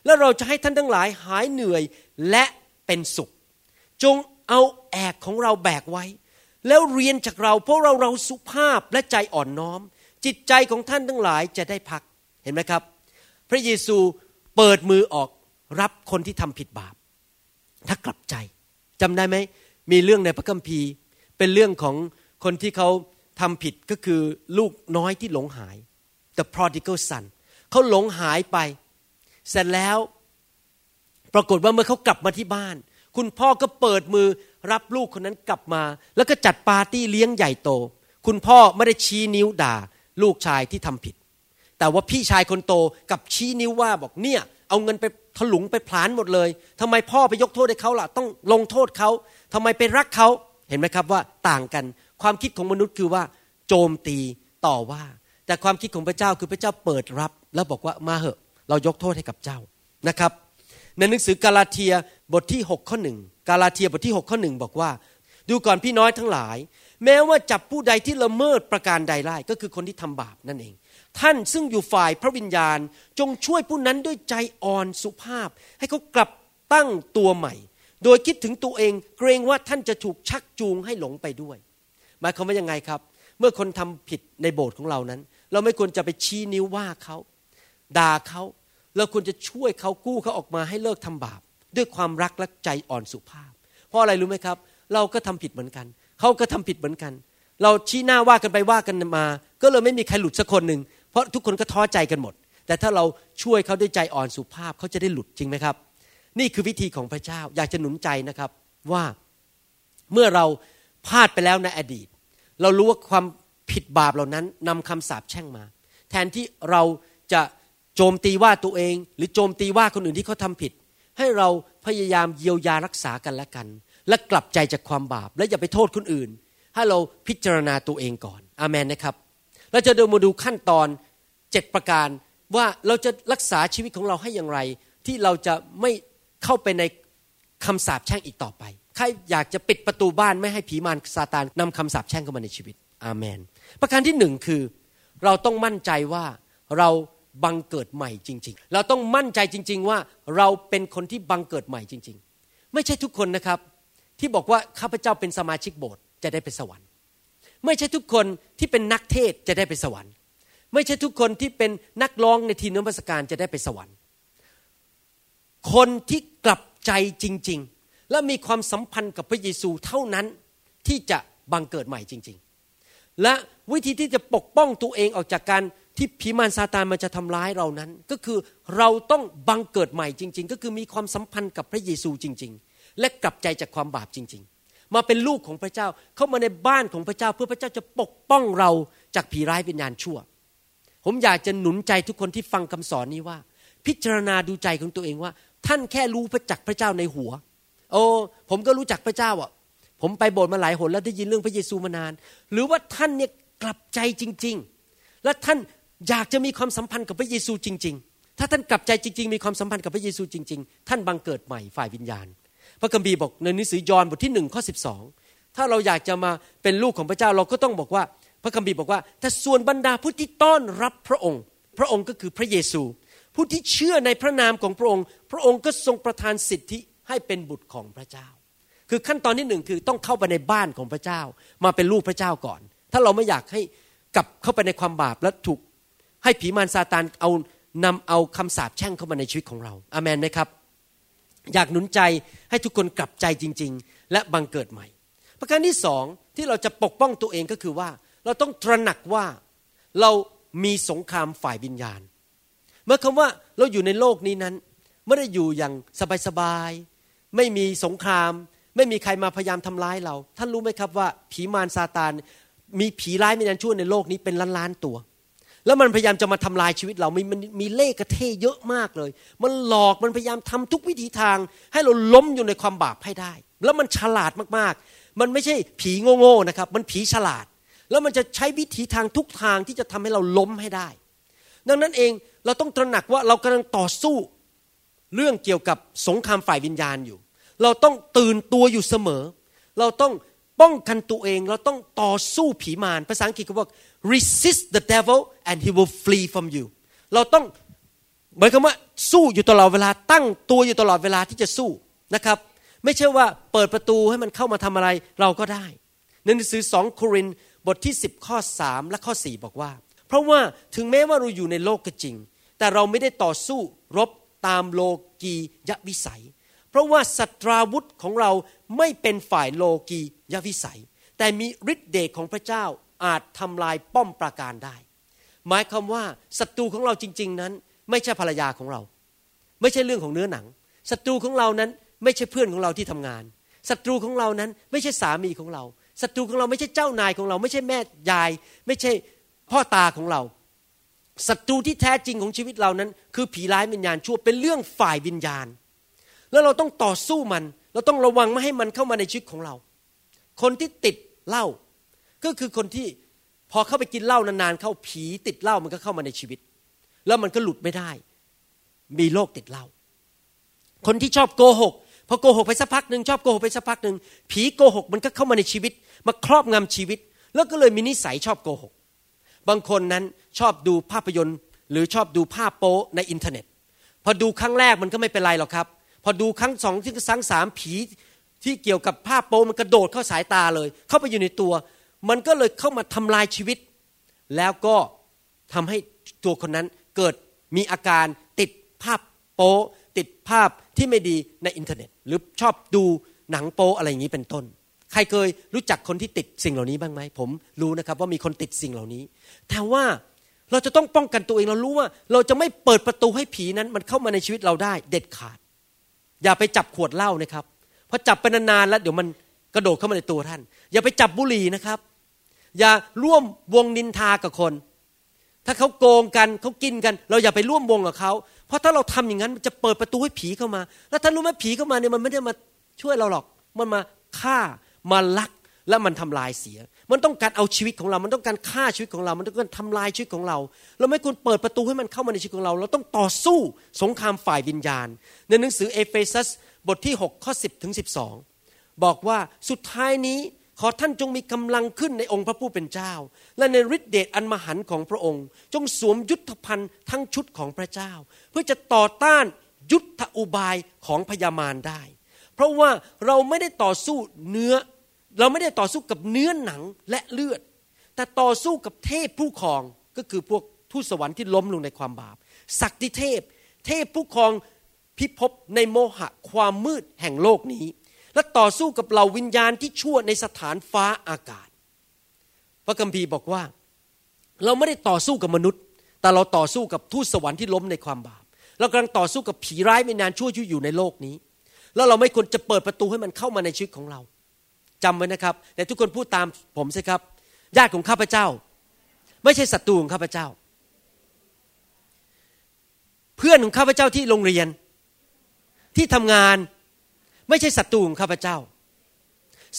แล้วเราจะให้ท่านทั้งหลายหายเหนื่อย และเป็นสุข จงเอาแอกของเราแบกไว้ แล้วเรียนจากเราเพราะเราเราสุภาพและใจอ่อนน้อม จิตใจของท่านทั้งหลายจะได้พักเห็นไหมครับ พระเยซูเปิดมือออกรับคนที่ทำผิดบาป ถ้ากลับใจจำได้ไหมมีเรื่องในพระคัมภีร์ เป็นเรื่องของคนที่เขาทำผิดก็คือลูกน้อยที่หลงหาย the prodigal son เขาหลงหายไป เสร็จแล้ว ปรากฏว่าเมื่อเขากลับมาที่บ้าน คุณพ่อก็เปิดมือรับลูกคนนั้นกลับมา แล้วก็จัดปาร์ตี้เลี้ยงใหญ่โต คุณพ่อไม่ได้ชี้นิ้วด่า ลูกชายที่ทำผิด แต่ว่าพี่ชายคนโตกับชี้นิ้วว่าบอกเนี่ยเอาเงินไปถลุงไปผลาญหมดเลยทำไมพ่อไปยกโทษให้เขาล่ะ ต้องลงโทษเขาทำไมไปรักเขาเห็นไหมครับว่าต่างกัน ความคิดของมนุษย์คือว่า โจมตีต่อว่า แต่ความคิดของพระเจ้าคือพระเจ้าเปิดรับ แล้วบอกว่ามาเหอะ เรายกโทษให้กับเจ้านะครับ ในหนังสือกาลาเทียบทที่6ข้อหนึ่งกาลาเทียบทที่6ข้อหนึ่งบอกว่า ดูก่อนพี่น้อยทั้งหลาย แม้ว่าจับผู้ใดที่ละเมิดประการใดไล่ก็คือคนที่ทำบาปนั่นเอง ท่านซึ่งอยู่ฝ่ายพระวิญญาณจงช่วยผู้นั้นด้วยใจอ่อนสุภาพ ให้เขากลับตั้งตัวใหม่ โดยคิดถึงตัวเองเกรงว่าท่านจะถูกชักจูงให้หลงไปด้วยหมายความว่ายังไงครับ เมื่อคนทำผิดในโบสถ์ของเรานั้น เราไม่ควรจะไปชี้นิ้วว่าเขาด่าเขา เราควรจะช่วยเขากู้เขาออกมาให้เลิกทำบาป ด้วยความรักและใจอ่อนสุภาพ เพราะอะไรรู้ไหมครับ เราก็ทำผิดเหมือนกัน เขาก็ทำผิดเหมือนกัน เราชี้หน้าว่ากันไปว่ากันมา ก็เลยไม่มีใครหลุดสักคนหนึ่งเพราะทุกคนก็ท้อใจกันหมด แต่ถ้าเราช่วยเขาด้วยใจอ่อนสุภาพเขาจะได้หลุดจริงไหมครับ นี่คือวิธีของพระเจ้าอยากจะหนุนใจนะครับว่าเมื่อเราพลาดไปแล้วในอดีต เรารู้ว่าความผิดบาปเหล่านั้นนำคำสาปแช่งมา แทนที่เราจะ โจมตีว่าตัวเอง หรือโจมตีว่าคนอื่นที่เขาทำผิด ให้เราพยายามเยียวยารักษากันและกัน และกลับใจจากความบาป และอย่าไปโทษคนอื่น ให้เราพิจารณาตัวเองก่อนอาเมนนะครับเราจะเดินมาดูขั้นตอนเจ็ดประการว่าเราจะรักษาชีวิตของเราให้อย่างไร ที่เราจะไม่เข้าไปในคำสาปแช่งอีกต่อไป ใครอยากจะปิดประตูบ้านไม่ให้ผีมารซาตานนำคำสาปแช่งเข้ามาในชีวิต อาเมน ประการที่หนึ่งคือ เราต้องมั่นใจว่าเรา บังเกิดใหม่จริง ๆ เราต้องมั่นใจจริง ๆ ว่าเราเป็นคนที่บังเกิดใหม่จริง ๆ ไม่ใช่ทุกคนนะครับที่บอกว่าข้าพเจ้าเป็นสมาชิกโบสถ์จะได้ไปสวรรค์ ไม่ใช่ทุกคนที่เป็นนักเทศจะได้ไปสวรรค์ ไม่ใช่ทุกคนที่เป็นนักร้องในทีมนมัสการจะได้ไปสวรรค์ คนที่กลับใจจริง ๆ และมีความสัมพันธ์กับพระเยซูเท่านั้นที่จะบังเกิดใหม่จริง ๆ และวิธีที่จะปกป้องตัวเองออกจากการ ที่ผีมารซาตานมันจะทำร้ายเรานั้น ก็คือเราต้องบังเกิดใหม่จริง ๆ ก็คือมีความสัมพันธ์กับพระเยซูจริง ๆ และกลับใจจากความบาปจริง ๆ มาเป็นลูกของพระเจ้าเข้ามาในบ้านของพระเจ้า เพื่อพระเจ้าจะปกป้องเราจากผีร้ายวิญญาณชั่ว ผมอยากจะหนุนใจทุกคนที่ฟังคำสอนนี้ว่า พิจารณาดูใจของตัวเองว่า ท่านแค่รู้พระจักพระเจ้าในหัว โอ้ผมก็รู้จักพระเจ้าอะ ผมไปโบสถ์มาหลายหนแล้วได้ยินเรื่องพระเยซูมานาน หรือว่าท่านเนี่ยกลับใจจริง ๆ และท่าน อยากจะมีความสัมพันธ์กับพระเยซูจริง ๆ ถ้าท่านกลับใจจริง ๆ มีความสัมพันธ์กับพระเยซูจริง ๆ ท่านบังเกิดใหม่ฝ่ายวิญญาณ พระคัมภีร์บอกในหนังสือยอห์นบทที่หนึ่งข้อสิถ้าเราอยากจะมาเป็นลูกของพระเจ้าเราก็ต้องบอกว่า พระคัมภีร์บอกว่า แต่ส่วนบรรดาผู้ที่ต้อนรับพระองค์ พระองค์ก็คือพระเยซู ผู้ที่เชื่อในพระนามของพระองค์ พระองค์ก็ทรงประทานสิทธิให้เป็นบุตรของพระเจ้า คือขั้นตอนที่หนึ่งคือต้องเข้าไปในบ้านของพระเจ้า มาเป็นลูกพระเจ้าก่อน ถ้าเราไม่อยากให้กลับเข้าไปในความบาปและถูก ให้ผีมารซาตานเอานำเอาคำสาปแช่งเข้ามาในชีวิตของเราอามันไหมครับ อยากหนุนใจให้ทุกคนกลับใจจริง ๆ และบังเกิดใหม่ ประการที่สองที่เราจะปกป้องตัวเองก็คือว่า เราต้องตระหนักว่าเรามีสงครามฝ่ายวิญญาณ เมื่อคำว่าเราอยู่ในโลกนี้นั้นไม่ได้อยู่อย่างสบายๆไม่มีสงคราม ไม่มีใครมาพยายามทำร้ายเรา ท่านรู้ไหมครับว่า ผีมารซาตานมีผีร้ายมีนันชั่วในโลกนี้เป็นล้านๆตัว แล้วมันพยายามจะมาทำลายชีวิตเรา มีมันมีเล่กระเทเยอะมากเลย มันหลอกมันพยายามทำทุกวิธีทาง ให้เราล้มอยู่ในความบาปให้ได้ แล้วมันฉลาดมากๆ มันไม่ใช่ผีโง่ๆนะครับ มันผีฉลาด แล้วมันจะใช้วิธีทางทุกทางที่จะทำให้เราล้มให้ได้ ดังนั้นเองเราต้องตระหนักว่าเรากำลังต่อสู้เรื่องเกี่ยวกับสงครามฝ่ายวิญญาณอยู่ เราต้องตื่นตัวอยู่เสมอ เราต้องป้องกันตัวเอง เราต้องต่อสู้ผีมารภาษาอังกฤษเขาบอก resist the devil and he will flee from you เราต้องหมายความว่าสู้อยู่ตลอดเวลาตั้งตัวอยู่ตลอดเวลาที่จะสู้นะครับ ไม่ใช่ว่าเปิดประตูให้มันเข้ามาทำอะไรเราก็ได้ในหนังสือสองโครินบทที่ 10 ข้อ 3 และข้อ 4 บอกว่า เพราะว่าถึงแม้ว่าเราอยู่ในโลกก็จริง แต่เราไม่ได้ต่อสู้รบตามโลกียวิสัย เพราะว่าสัตราวุธของเราไม่เป็นฝ่ายโลกียวิสัย แต่มีฤทธิ์เดชของพระเจ้า อาจทำลายป้อมปราการได้ หมายความว่าศัตรูของเราจริง ๆ นั้น ไม่ใช่ภรรยาของเรา ไม่ใช่เรื่องของเนื้อหนังศัตรูของเรานั้นไม่ใช่เพื่อนของเราที่ทำงานศัตรูของเรานั้นไม่ใช่สามีของเราศัตรูของเราไม่ใช่เจ้านายของเรา ไม่ใช่แม่ยาย ไม่ใช่พ่อตาของเราศัตรูที่แท้จริงของชีวิตเรานั้น คือผีร้ายวิญญาณชั่วเป็นเรื่องฝ่ายวิญญาณ แล้วเราต้องต่อสู้มัน เราต้องระวังไม่ให้มันเข้ามาในชีวิตของเรา คนที่ติดเหล้า ก็คือคนที่พอเข้าไปกินเหล้านานๆ เข้าผีติดเหล้ามันก็เข้ามาในชีวิต แล้วมันก็หลุดไม่ได้ มีโรคติดเหล้าคนที่ชอบโกหกพอโกหกไปสักพักหนึ่งชอบโกหกไปสักพักหนึ่งผีโกหกมันก็เข้ามาในชีวิต มาครอบงำชีวิต แล้วก็เลยมีนิสัยชอบโกหก บางคนนั้นชอบดูภาพยนตร์ หรือชอบดูภาพโป๊ในอินเทอร์เน็ต พอดูครั้งแรกมันก็ไม่เป็นไรหรอกครับ พอดูครั้งสองที่ครั้งสามผีที่เกี่ยวกับภาพโป๊มันกระโดดเข้าสายตาเลย เข้าไปอยู่ในตัว มันก็เลยเข้ามาทำลายชีวิต แล้วก็ทำให้ตัวคนนั้นเกิดมีอาการติดภาพโป๊ติดภาพที่ไม่ดีในอินเทอร์เน็ต หรือชอบดูหนังโป๊อะไรอย่างนี้เป็นต้น ใครเคยรู้จักคนที่ติดสิ่งเหล่านี้บ้างไหมผมรู้นะครับว่ามีคนติดสิ่งเหล่านี้ แต่ว่าเราจะต้องป้องกันตัวเองเรารู้ว่า เราจะไม่เปิดประตูให้ผีนั้น มันเข้ามาในชีวิตเราได้ เด็ดขาด อย่าไปจับขวดเหล้านะครับเพราะจับไปนานๆแล้วเดี๋ยวมันกระโดดเข้ามาในตัวท่าน อย่าไปจับบุหรี่นะครับ อย่าร่วมวงนินทากับคน ถ้าเขาโกงกันเขากินกัน เราอย่าไปร่วมวงกับเขา เพราะถ้าเราทำอย่างนั้นจะเปิดประตูให้ผีเข้ามา แล้วท่านรู้ไหมผีเข้ามาเนี่ยมันไม่ได้มาช่วยเราหรอก มันมาฆ่ามาลักและมันทำลายเสีย มันต้องการเอาชีวิตของเรา มันต้องการฆ่าชีวิตของเรา มันต้องการทำลายชีวิตของเรา เราไม่ควรเปิดประตูให้มันเข้ามาในชีวิตของเรา เราต้องต่อสู้สงครามฝ่ายวิญญาณ ในหนังสือเอเฟซัสบทที่6ข้อ10ถึง12 บอกว่าสุดท้ายนี้ ขอท่านจงมีกำลังขึ้นในองค์พระผู้เป็นเจ้า และในฤทธิเดชอันมหันต์ของพระองค์ จงสวมยุทธภัณฑ์ทั้งชุดของพระเจ้า เพื่อจะต่อต้านยุทธอุบายของพญามารได้ เพราะว่าเราไม่ได้ต่อสู้เนื้อ เราไม่ได้ต่อสู้กับเนื้อหนังและเลือด แต่ต่อสู้กับเทพผู้ครองก็คือพวกทูตสวรรค์ที่ล้มลงในความบาปศักดิเทพ เทพผู้ครองพิภพในโมหะความมืดแห่งโลกนี้ และต่อสู้กับเหล่าวิญญาณที่ชั่วในสถานฟ้าอากาศ พระคัมภีร์บอกว่า เราไม่ได้ต่อสู้กับมนุษย์ แต่เราต่อสู้กับทูตสวรรค์ที่ล้มในความบาปเรากำลังต่อสู้กับผีร้ายวิญญาณชั่วที่อยู่ในโลกนี้ แล้วเราไม่ควรจะเปิดประตูให้มันเข้ามาในชีวิตของเราจำไว้นะครับ แต่ทุกคนพูดตามผมสิครับ ญาติของข้าพเจ้า ไม่ใช่ศัตรูของข้าพเจ้า เพื่อนของข้าพเจ้าที่โรงเรียนที่ทำงาน ไม่ใช่ศัตรูของข้าพเจ้า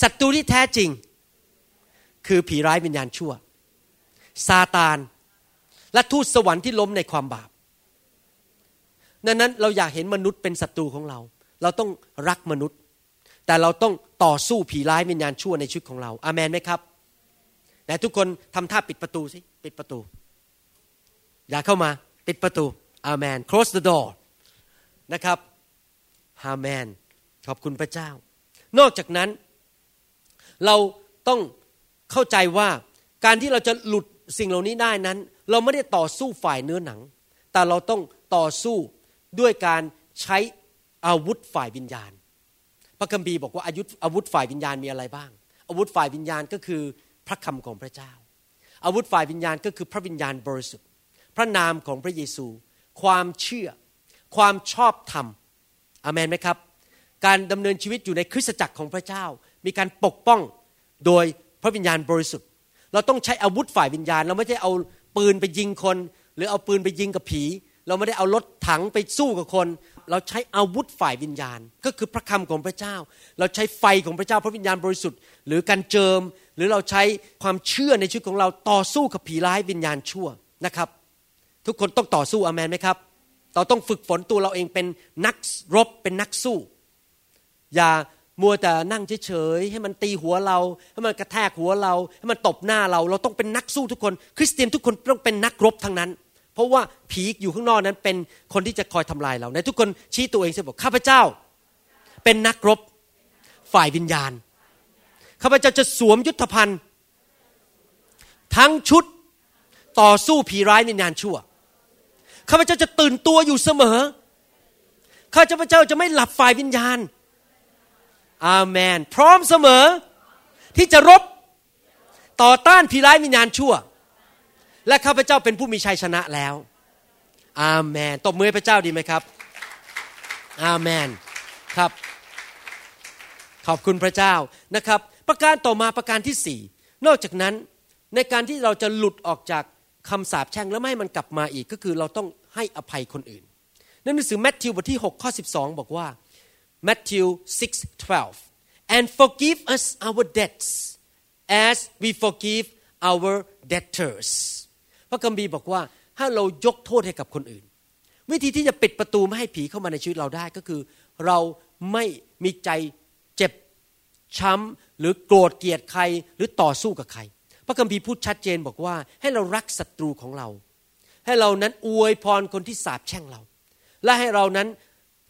ศัตรูที่แท้จริง คือผีร้ายวิญญาณชั่ว ซาตาน และทูตสวรรค์ที่ล้มในความบาปดังนั้นเราอยากเห็นมนุษย์เป็นศัตรูของเรา เราต้องรักมนุษย์ แต่เราต้องต่อสู้ผีร้ายวิญญาณชั่วในชีวิตของเรา อามันไหมครับแต่ทุกคนทำท่าปิดประตูสิปิดประตู อย่าเข้ามาปิดประตู อามัน close the door นะครับอาเมน ขอบคุณพระเจ้า นอกจากนั้น เราต้องเข้าใจว่าการที่เราจะหลุดสิ่งเหล่านี้ได้นั้น เราไม่ได้ต่อสู้ฝ่ายเนื้อหนัง แต่เราต้องต่อสู้ด้วยการใช้อาวุธฝ่ายวิญญาณ พระคัมภีร์บอกว่าอาวุอาวุธฝ่ายวิญญาณมีอะไรบ้าง อาวุธฝ่ายวิญญาณก็คือพระคำของพระเจ้า อาวุธฝ่ายวิญญาณก็คือพระวิญญาณบริสุทธิ์ พระนามของพระเยซู ความเชื่อ ความชอบธรรมอเมนไหมครับ การดำเนินชีวิตอยู่ในคริสตจักรของพระเจ้า มีการปกป้องโดยพระวิญญาณบริสุทธิ์ เราต้องใช้อาวุธฝ่ายวิญญาณ เราไม่ได้เอาปืนไปยิงคน หรือเอาปืนไปยิงกับผี เราไม่ได้เอารถถังไปสู้กับคน เราใช้อาวุธฝ่ายวิญญาณ ก็คือพระคำของพระเจ้า เราใช้ไฟของพระเจ้าพระวิญญาณบริสุทธิ์ หรือการเจิม หรือเราใช้ความเชื่อในชีวิตของเราต่อสู้กับผีร้ายวิญญาณชั่วนะครับ ทุกคนต้องต่อสู้อเมนไหมครับ เราต้องฝึกฝนตัวเราเองเป็นนักรบเป็นนักสู้ อย่ามัวแต่นั่งเฉยๆให้มันตีหัวเรา ให้มันกระแทกหัวเรา ให้มันตบหน้าเรา เราต้องเป็นนักสู้ทุกคน คริสเตียนทุกคนต้องเป็นนักรบทั้งนั้น เพราะว่าผีอยู่ข้างนอกนั้นเป็นคนที่จะคอยทำลายเราในทุกคนชี้ตัวเองสิบอกข้าพเจ้า เป็นนักรบฝ่ายวิญญาณข้าพเจ้าจะสวมยุทธภัณฑ์ ทั้งชุดต่อสู้ผีร้ายวิญญาณชั่วข้าพเจ้าจะตื่นตัวอยู่เสมอข้าพเจ้าจะไม่หลับฝ่ายวิญญาณ อาเมน พร้อมเสมอ ที่จะรบต่อต้านผีร้ายวิญญาณชั่ว และข้าพเจ้าเป็นผู้มีชัยชนะแล้ว อาเมนตบมือให้พระเจ้าดีไหมครับ อาเมนครับ ขอบคุณพระเจ้านะครับ ประการต่อมาประการที่สี่นอกจากนั้นในการที่เราจะหลุดออกจากคำสาปแช่งแล้วไม่ให้มันกลับมาอีกก็คือเราต้องให้อภัยคนอื่นในหนังสือแมทธิวบทที่6ข้อ12 บอกว่า Matthew 6:12 and forgive us our debts as we forgive our debtors พระคัมภีร์บอกว่าถ้าเรายกโทษให้กับคนอื่น วิธีที่จะปิดประตูไม่ให้ผีเข้ามาในชีวิตเราได้ก็คือ เราไม่มีใจเจ็บช้ำหรือโกรธเกลียดใครหรือต่อสู้กับใคร พระคัมภีร์พูดชัดเจนบอกว่า ให้เรารักศัตรูของเรา ให้เรานั้นอวยพรคนที่สาปแช่งเรา และให้เรานั้น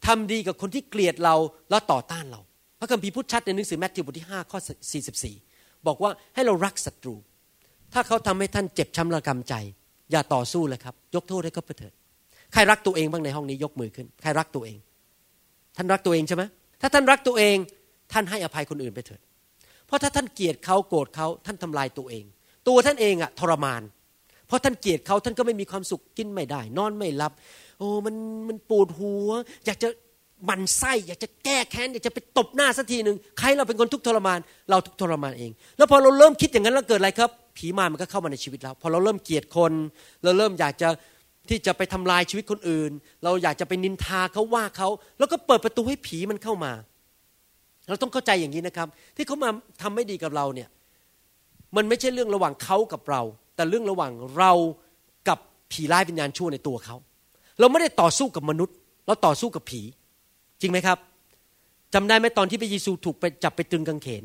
ทำดีกับคนที่เกลียดเราและต่อต้านเรา พระคัมภีร์พูดชัดในหนังสือแมทธิวบทที่5ข้อ44 บอกว่าให้เรารักศัตรู ถ้าเขาทำให้ท่านเจ็บช้ำระกำใจ อย่าต่อสู้เลยครับ ยกโทษให้เขาไปเถิดใครรักตัวเองบ้างในห้องนี้ยกมือขึ้น ใครรักตัวเอง ท่านรักตัวเองใช่ไหมถ้าท่านรักตัวเองท่านให้อภัยคนอื่นไปเถิด เพราะถ้าท่านเกลียดเขาโกรธเขาท่านทำลายตัวเอง ตัวท่านเองอะทรมาน เพราะท่านเกลียดเขาท่านก็ไม่มีความสุขกินไม่ได้ นอนไม่หลับ โอ้มันมันปวดหัว อยากจะมันไส้อยากจะแก้แค้นอยากจะไปตบหน้าสักทีหนึ่งใครเราเป็นคนทุกข์ทรมาน เราทุกข์ทรมานเอง แล้วพอเราเริ่มคิดอย่างนั้นแล้วเกิดอะไรครับ ผีมารมันก็เข้ามาในชีวิตเราพอเราเริ่มเกลียดคน เราเริ่มอยากจะที่จะไปทำลายชีวิตคนอื่น เราอยากจะไปนินทาเขาว่าเขาแล้วก็เปิดประตูให้ผีมันเข้ามา เราต้องเข้าใจอย่างนี้นะครับ ที่เขามาทำไม่ดีกับเราเนี่ยมันไม่ใช่เรื่องระหว่างเขากับเรา แต่เรื่องระหว่างเรากับผีร้ายวิญญาณชั่วในตัวเขา เราไม่ได้ต่อสู้กับมนุษย์ เราต่อสู้กับผี จริงไหมครับจำได้ไหมตอนที่พระเยซูถูกไปจับไปตรึงกางเขน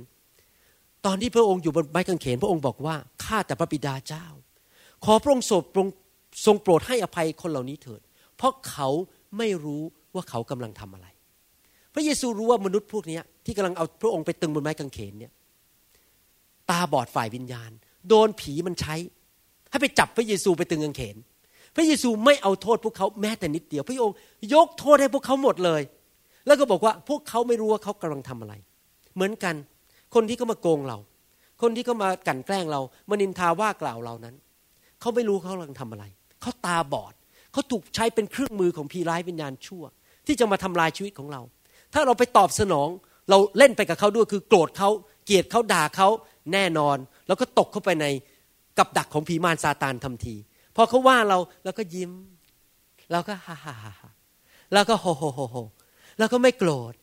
ตอนที่พระองค์อยู่บนไม้กางเขน พระองค์บอกว่าข้าแต่พระบิดาเจ้า ขอพระองค์ทรงทรงโปรดให้อภัยคนเหล่านี้เถิด เพราะเขาไม่รู้ว่าเขากำลังทำอะไร พระเยซูรู้ว่ามนุษย์พวกนี้ที่กำลังเอาพระองค์ไปตึงบนไม้กางเขนเนี่ยตาบอดฝ่ายวิญญาณ โดนผีมันใช้ ให้ไปจับพระเยซูไปตึงกางเขน พระเยซูไม่เอาโทษพวกเขาแม้แต่นิดเดียว พระองค์ยกโทษให้พวกเขาหมดเลย แล้วก็บอกว่าพวกเขาไม่รู้ว่าเขากำลังทำอะไร เหมือนกัน คนที่เขามาโกงเรา คนที่เขามากลั่นแกล้งเรามานินทาว่ากล่าวเรานั้น เขาไม่รู้เขากำลังทำอะไร เขาตาบอด เขาถูกใช้เป็นเครื่องมือของผีร้ายวิญญาณชั่ว ที่จะมาทำลายชีวิตของเรา ถ้าเราไปตอบสนองเราเล่นไปกับเขาด้วยคือโกรธเขาเกลียดเขาด่าเขาแน่นอน แล้วก็ตกเข้าไปใน กับดักของผีมารซาตานทันที พอเขาว่าเราเราก็ยิ้ม เราก็ฮ่าฮ่าฮ่าแล้วก็โฮโฮโฮโฮแล้วก็ไม่โกรธ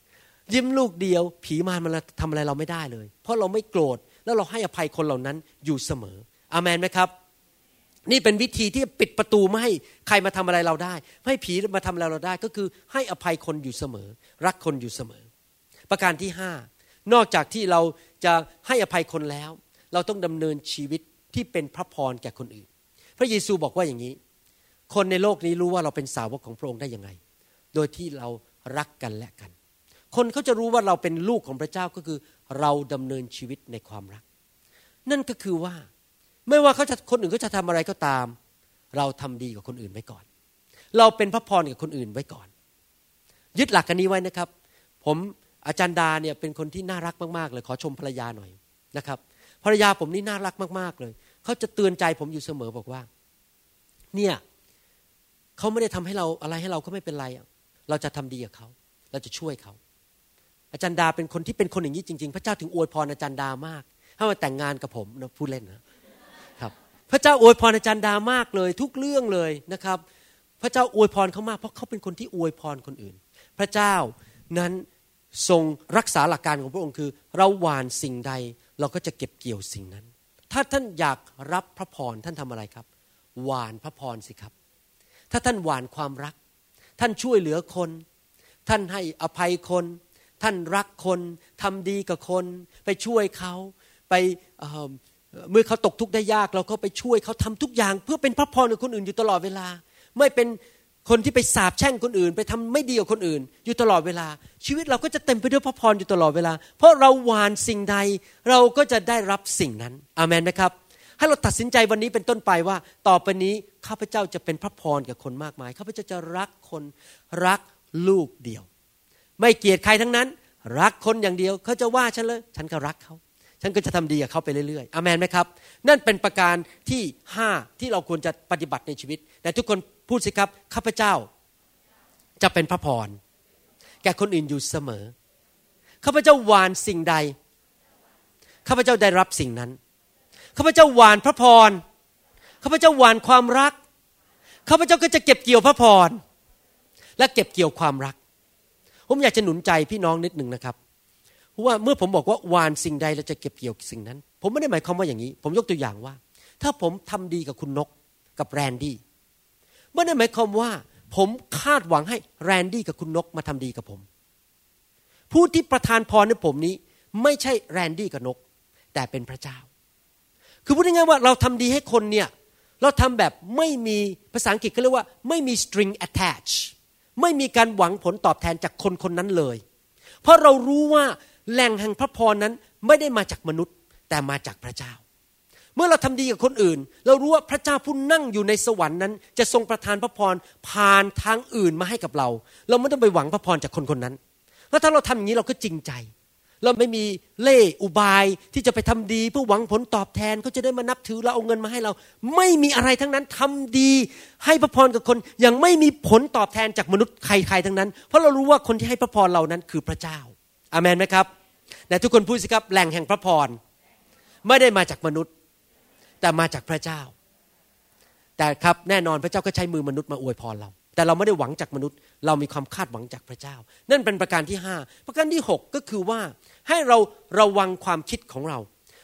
ยิ้มลูกเดียว ผีมารมันทำอะไรเราไม่ได้เลย เพราะเราไม่โกรธแล้วเราให้อภัยคนเหล่านั้นอยู่เสมออามันไหมครับ นี่เป็นวิธีที่ปิดประตูไม่ให้ใครมาทำอะไรเราได้ ไม่ให้ผีมาทำอะไรเราได้ ก็คือให้อภัยคนอยู่เสมอ รักคนอยู่เสมอ ประการที่ห้านอกจากที่เราจะให้อภัยคนแล้ว เราต้องดำเนินชีวิต ที่เป็นพระพรแก่คนอื่น พระเยซูบอกว่าอย่างนี้ คนในโลกนี้รู้ว่าเราเป็นสาวกของพระองค์ได้ยังไง โดยที่เรารักกันและกัน คนเขาจะรู้ว่าเราเป็นลูกของพระเจ้าก็คือ เราดำเนินชีวิตในความรัก นั่นก็คือว่าไม่ว่าเขาจะคนอื่นเขาจะทำอะไรก็ตาม เราทำดีกับคนอื่นไว้ก่อน เราเป็นพระพรกับคนอื่นไว้ก่อน ยึดหลักกันนี้ไว้นะครับ ผมอาจารย์ดาเนี่ยเป็นคนที่น่ารักมากๆเลยขอชมภรรยาหน่อยนะครับ ภรรยาผมนี่น่ารักมากๆเลย เขาจะเตือนใจผมอยู่เสมอบอกว่า เนี่ยเขาไม่ได้ทำให้เราอะไรให้เราก็ไม่เป็นไรเราจะทำดีกับเขาเราจะช่วยเขา อาจารย์ดาเป็นคนที่เป็นคนอย่างนี้จริงๆ พระเจ้าถึงอวยพรอาจารย์ดามากให้มาแต่งงานกับผมนะพูดเล่นนะครับ พระเจ้าอวยพรอาจารย์ดามากเลย ทุกเรื่องเลยนะครับ พระเจ้าอวยพรเขามากเพราะเขาเป็นคนที่อวยพรคนอื่น พระเจ้านั้นทรงรักษาหลักการของพระองค์คือ เราหวานสิ่งใดเราก็จะเก็บเกี่ยวสิ่งนั้น ถ้าท่านอยากรับพระพรท่านทำอะไรครับ หวานพระพรสิครับ ถ้าท่านหวานความรัก ท่านช่วยเหลือคน ท่านให้อภัยคน ท่านรักคนทำดีกับคน ไปช่วยเขาไปเเมื่อเขาตกทุกข์ได้ยาก เราก็ไปช่วยเขาทำทุกอย่าง เพื่อเป็นพระพรกับคนอื่นอยู่ตลอดเวลา ไม่เป็น คนที่ไปสาบแช่งคนอื่น ไปทำไม่ดีกับคนอื่น อยู่ตลอดเวลา ชีวิตเราก็จะเต็มไปด้วยพระพรอยู่ตลอดเวลา เพราะเราหวานสิ่งใดเราก็จะได้รับสิ่งนั้นอามันไหมครับ ให้เราตัดสินใจวันนี้เป็นต้นไปว่า ต่อไปนี้ข้าพเจ้าจะเป็นพระพรกับคนมากมายข้าพเจ้าจะรักคนรักลูกเดียว ไม่เกลียดใครทั้งนั้น รักคนอย่างเดียวเขาจะว่าฉันเลย ฉันก็รักเขาฉันก็จะทำดีกับเขาไปเรื่อยๆอามนไหมครับ นั่นเป็นประการที่ห้าที่เราควรจะปฏิบัติในชีวิต แต่ทุกคน พูดสิครับข้าพเจ้า จะเป็นพระพรแก่คนอื่นอยู่เสมอข้าพเจ้าหวานสิ่งใดข้าพเจ้าได้รับสิ่งนั้นข้าพเจ้าหวานพระพรข้าพเจ้าหวานความรักข้าพเจ้าก็จะเก็บเกี่ยวพระพรและเก็บเกี่ยวความรัก ผมอยากจะหนุนใจพี่น้องนิดหนึ่งนะครับว่าเมื่อผมบอกว่าหวานสิ่งใดเราจะเก็บเกี่ยวสิ่งนั้น ผมไม่ได้หมายความว่าอย่างนี้ ผมยกตัวอย่างว่า ถ้าผมทำดีกับคุณนกกับแรนดี้ ไม่ได้หมายความว่า ผมคาดหวังให้แรนดี้กับคุณนกมาทำดีกับผม ผู้ที่ประทานพรในผมนี้ ไม่ใช่แรนดี้กับนก แต่เป็นพระเจ้า คือพูดง่ายๆว่าเราทำดีให้คนเนี่ยเราทำแบบไม่มีภาษาอังกฤษเขาเรียกว่า ไม่มี string attach ไม่มีการหวังผลตอบแทนจากคนคนนั้นเลย เพราะเรารู้ว่าแหล่งแห่งพระพรนั้นไม่ได้มาจากมนุษย์ แต่มาจากพระเจ้า เมื่อเราทำดีกับคนอื่น เรารู้ว่าพระเจ้าผู้นั่งอยู่ในสวรรค์นั้น จะทรงประทานพระพรผ่านทางอื่นมาให้กับเรา เราไม่ต้องไปหวังพระพรจากคนคนนั้นแล้วถ้าเราทำอย่างนี้เราก็จริงใจ เราไม่มีเล่อุบายที่จะไปทำดีเพื่อหวังผลตอบแทนเขาจะได้มานับถือเราเอาเงินมาให้เรา ไม่มีอะไรทั้งนั้นทำดี ให้พระพรกับคนอย่างไม่มีผลตอบแทนจากมนุษย์ใครๆทั้งนั้น เพราะเรารู้ว่าคนที่ให้พระพรเรานั้นคือพระเจ้าอาเมนไหมครับแต่ทุกคนพูดสิครับแหล่งแห่งพระพรไม่ได้มาจากมนุษย์ แต่มาจากพระเจ้า แต่ครับแน่นอนพระเจ้าก็ใช้มือมนุษย์มาอวยพรเรา แต่เราไม่ได้หวังจากมนุษย์ เรามีความคาดหวังจากพระเจ้า นั่นเป็นประการที่ห้าประการที่หกก็คือว่าให้เราระวังความคิดของเรา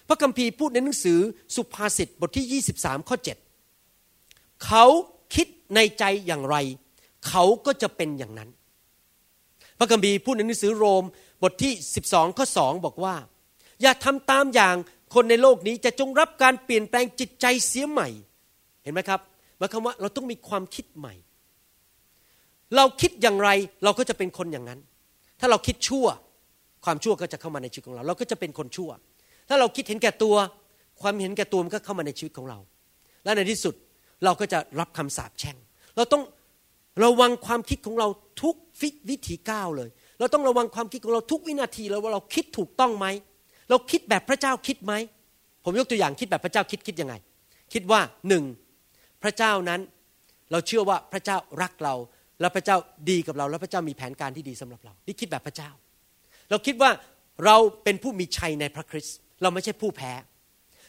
พระคัมภีร์พูดในหนังสือสุภาษิตบทที่ 23 ข้อ 7 เขาคิดในใจอย่างไร เขาก็จะเป็นอย่างนั้น พระคัมภีร์พูดในหนังสือโรมบทที่ 12 ข้อ 2 บอกว่า อย่าทำตามอย่าง คนในโลกนี้จะจงรับการเปลี่ยนแปลงจิตใจเสียใหม่ เห็นไหมครับหมายความว่าเราต้องมีความคิดใหม่ เราคิดอย่างไรเราก็จะเป็นคนอย่างนั้น ถ้าเราคิดชั่ว ความชั่วก็จะเข้ามาในชีวิตของเรา เราก็จะเป็นคนชั่ว ถ้าเราคิดเห็นแก่ตัว ความเห็นแก่ตัวมันก็เข้ามาในชีวิตของเรา และในที่สุดเราก็จะรับคำสาปแช่ง เราต้องระวังความคิดของเราทุกวิถีก้าวเลย เราต้องระวังความคิดของเราทุกวินาทีเลยว่าเราคิดถูกต้องไหม เราคิดแบบพระเจ้าคิดไหม ผมยกตัวอย่างคิดแบบพระเจ้าคิดคิดยังไง คิดว่าหนึ่งพระเจ้านั้นเราเชื่อว่าพระเจ้ารักเรา และพระเจ้าดีกับเรา และพระเจ้ามีแผนการที่ดีสำหรับเรา นี่คิดแบบพระเจ้า เราคิดว่าเราเป็นผู้มีชัยในพระคริสต์เราไม่ใช่ผู้แพ้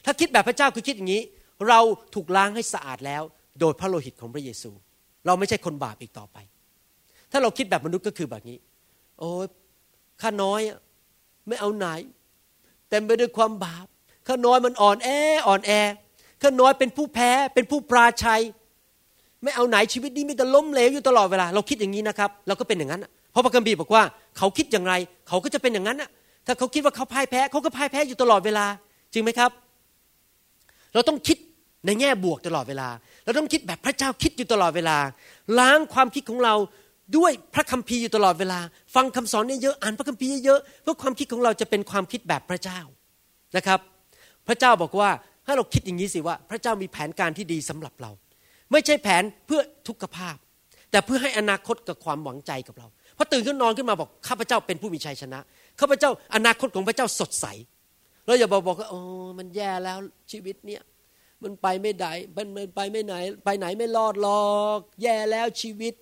ถ้าคิดแบบพระเจ้าคือคิดอย่างนี้ เราถูกล้างให้สะอาดแล้ว โดยพระโลหิตของพระเยซู เราไม่ใช่คนบาปอีกต่อไป ถ้าเราคิดแบบมนุษย์ก็คือแบบนี้ โอ้ยข้าน้อยไม่เอาไหน เต็มไปด้วยความบาปข้าน้อยมันอ่อนแออ่อนแอข้าน้อยเป็นผู้แพ้เป็นผู้ปราชัย ไม่เอาไหนชีวิตนี้มีแต่ล้มเหลวอยู่ตลอดเวลา เราคิดอย่างนี้นะครับเราก็เป็นอย่างนั้นเพราะพระคัมภีร์บอกว่า เขาคิดอย่างไร เขาก็จะเป็นอย่างนั้นถ้าเขาคิดว่าเขาพ่ายแพ้เขาก็พ่ายแพ้อยู่ตลอดเวลา จริงไหมครับ เราต้องคิดในแง่บวกตลอดเวลา เราต้องคิดแบบพระเจ้าคิดอยู่ตลอดเวลา ล้างความคิดของเรา ด้วยพระคัมภีร์อยู่ตลอดเวลา ฟังคำสอนเยอะๆอ่านพระคัมภีร์เยอะๆเพื่อความคิดของเราจะเป็นความคิดแบบพระเจ้านะครับ พระเจ้าบอกว่าถ้เราคิดอย่างนี้สิว่า พระเจ้ามีแผนการที่ดีสำหรับเรา ไม่ใช่แผนเพื่อทุกขภาพ แต่เพื่อให้อนาคตกับความหวังใจกับเราพอตื่นขึ้นนอนขึ้นมาบอกข้าพเจ้าเป็นผู้มีชัยชนะข้าพเจ้าอนาคตของพระเจ้าสดใสเราอย่าบอกบอกว่าโอ้มันแย่แล้วชีวิตเนี่ยมันไปไม่ได้มันไปไม่ไหน ไปไหนไม่รอดหรอก แย่แล้วชีวิต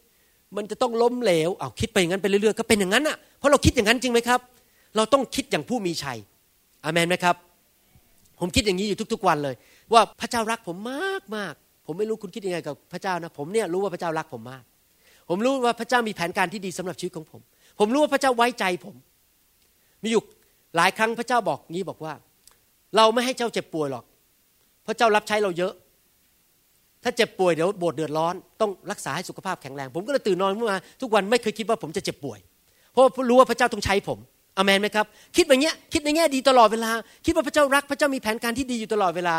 มันจะต้องล้มเหลวเอาคิดไปอย่างนั้นไปเรื่อยๆก็เป็นอย่างนั้นอะเพราะเราคิดอย่างนั้นจริงไหมครับ เราต้องคิดอย่างผู้มีชัยอามนไหมครับ ผมคิดอย่างนี้อยู่ทุก ๆ วันเลย ว่าพระเจ้ารักผมมากมากผมไม่รู้คุณคิดยังไงกับพระเจ้านะ ผมเนี่ยรู้ว่าพระเจ้ารักผมมาก ผมรู้ว่าพระเจ้ามีแผนการที่ดีสำหรับชีวิตของผม ผมรู้ว่าพระเจ้าไว้ใจผม มีอยู่หลายครั้งพระเจ้าบอกงี้บอกว่า เราไม่ให้เจ้าเจ็บป่วยหรอก พระเจ้ารับใช้เราเยอะ ถ้าเจ็บป่วยเดี๋ยวโบสถ์เดือดร้อนต้องรักษาให้สุขภาพแข็งแรง ผมก็เลยตื่นนอนขึ้นมาทุกวันไม่เคยคิดว่าผมจะเจ็บป่วย เพราะรู้ว่าพระเจ้าต้องใช้ผมอเมนไหมครับ คิดแบบนี้คิดในแง่ดีตลอดเวลา คิดว่าพระเจ้ารักพระเจ้ามีแผนการที่ดีอยู่ตลอดเวลา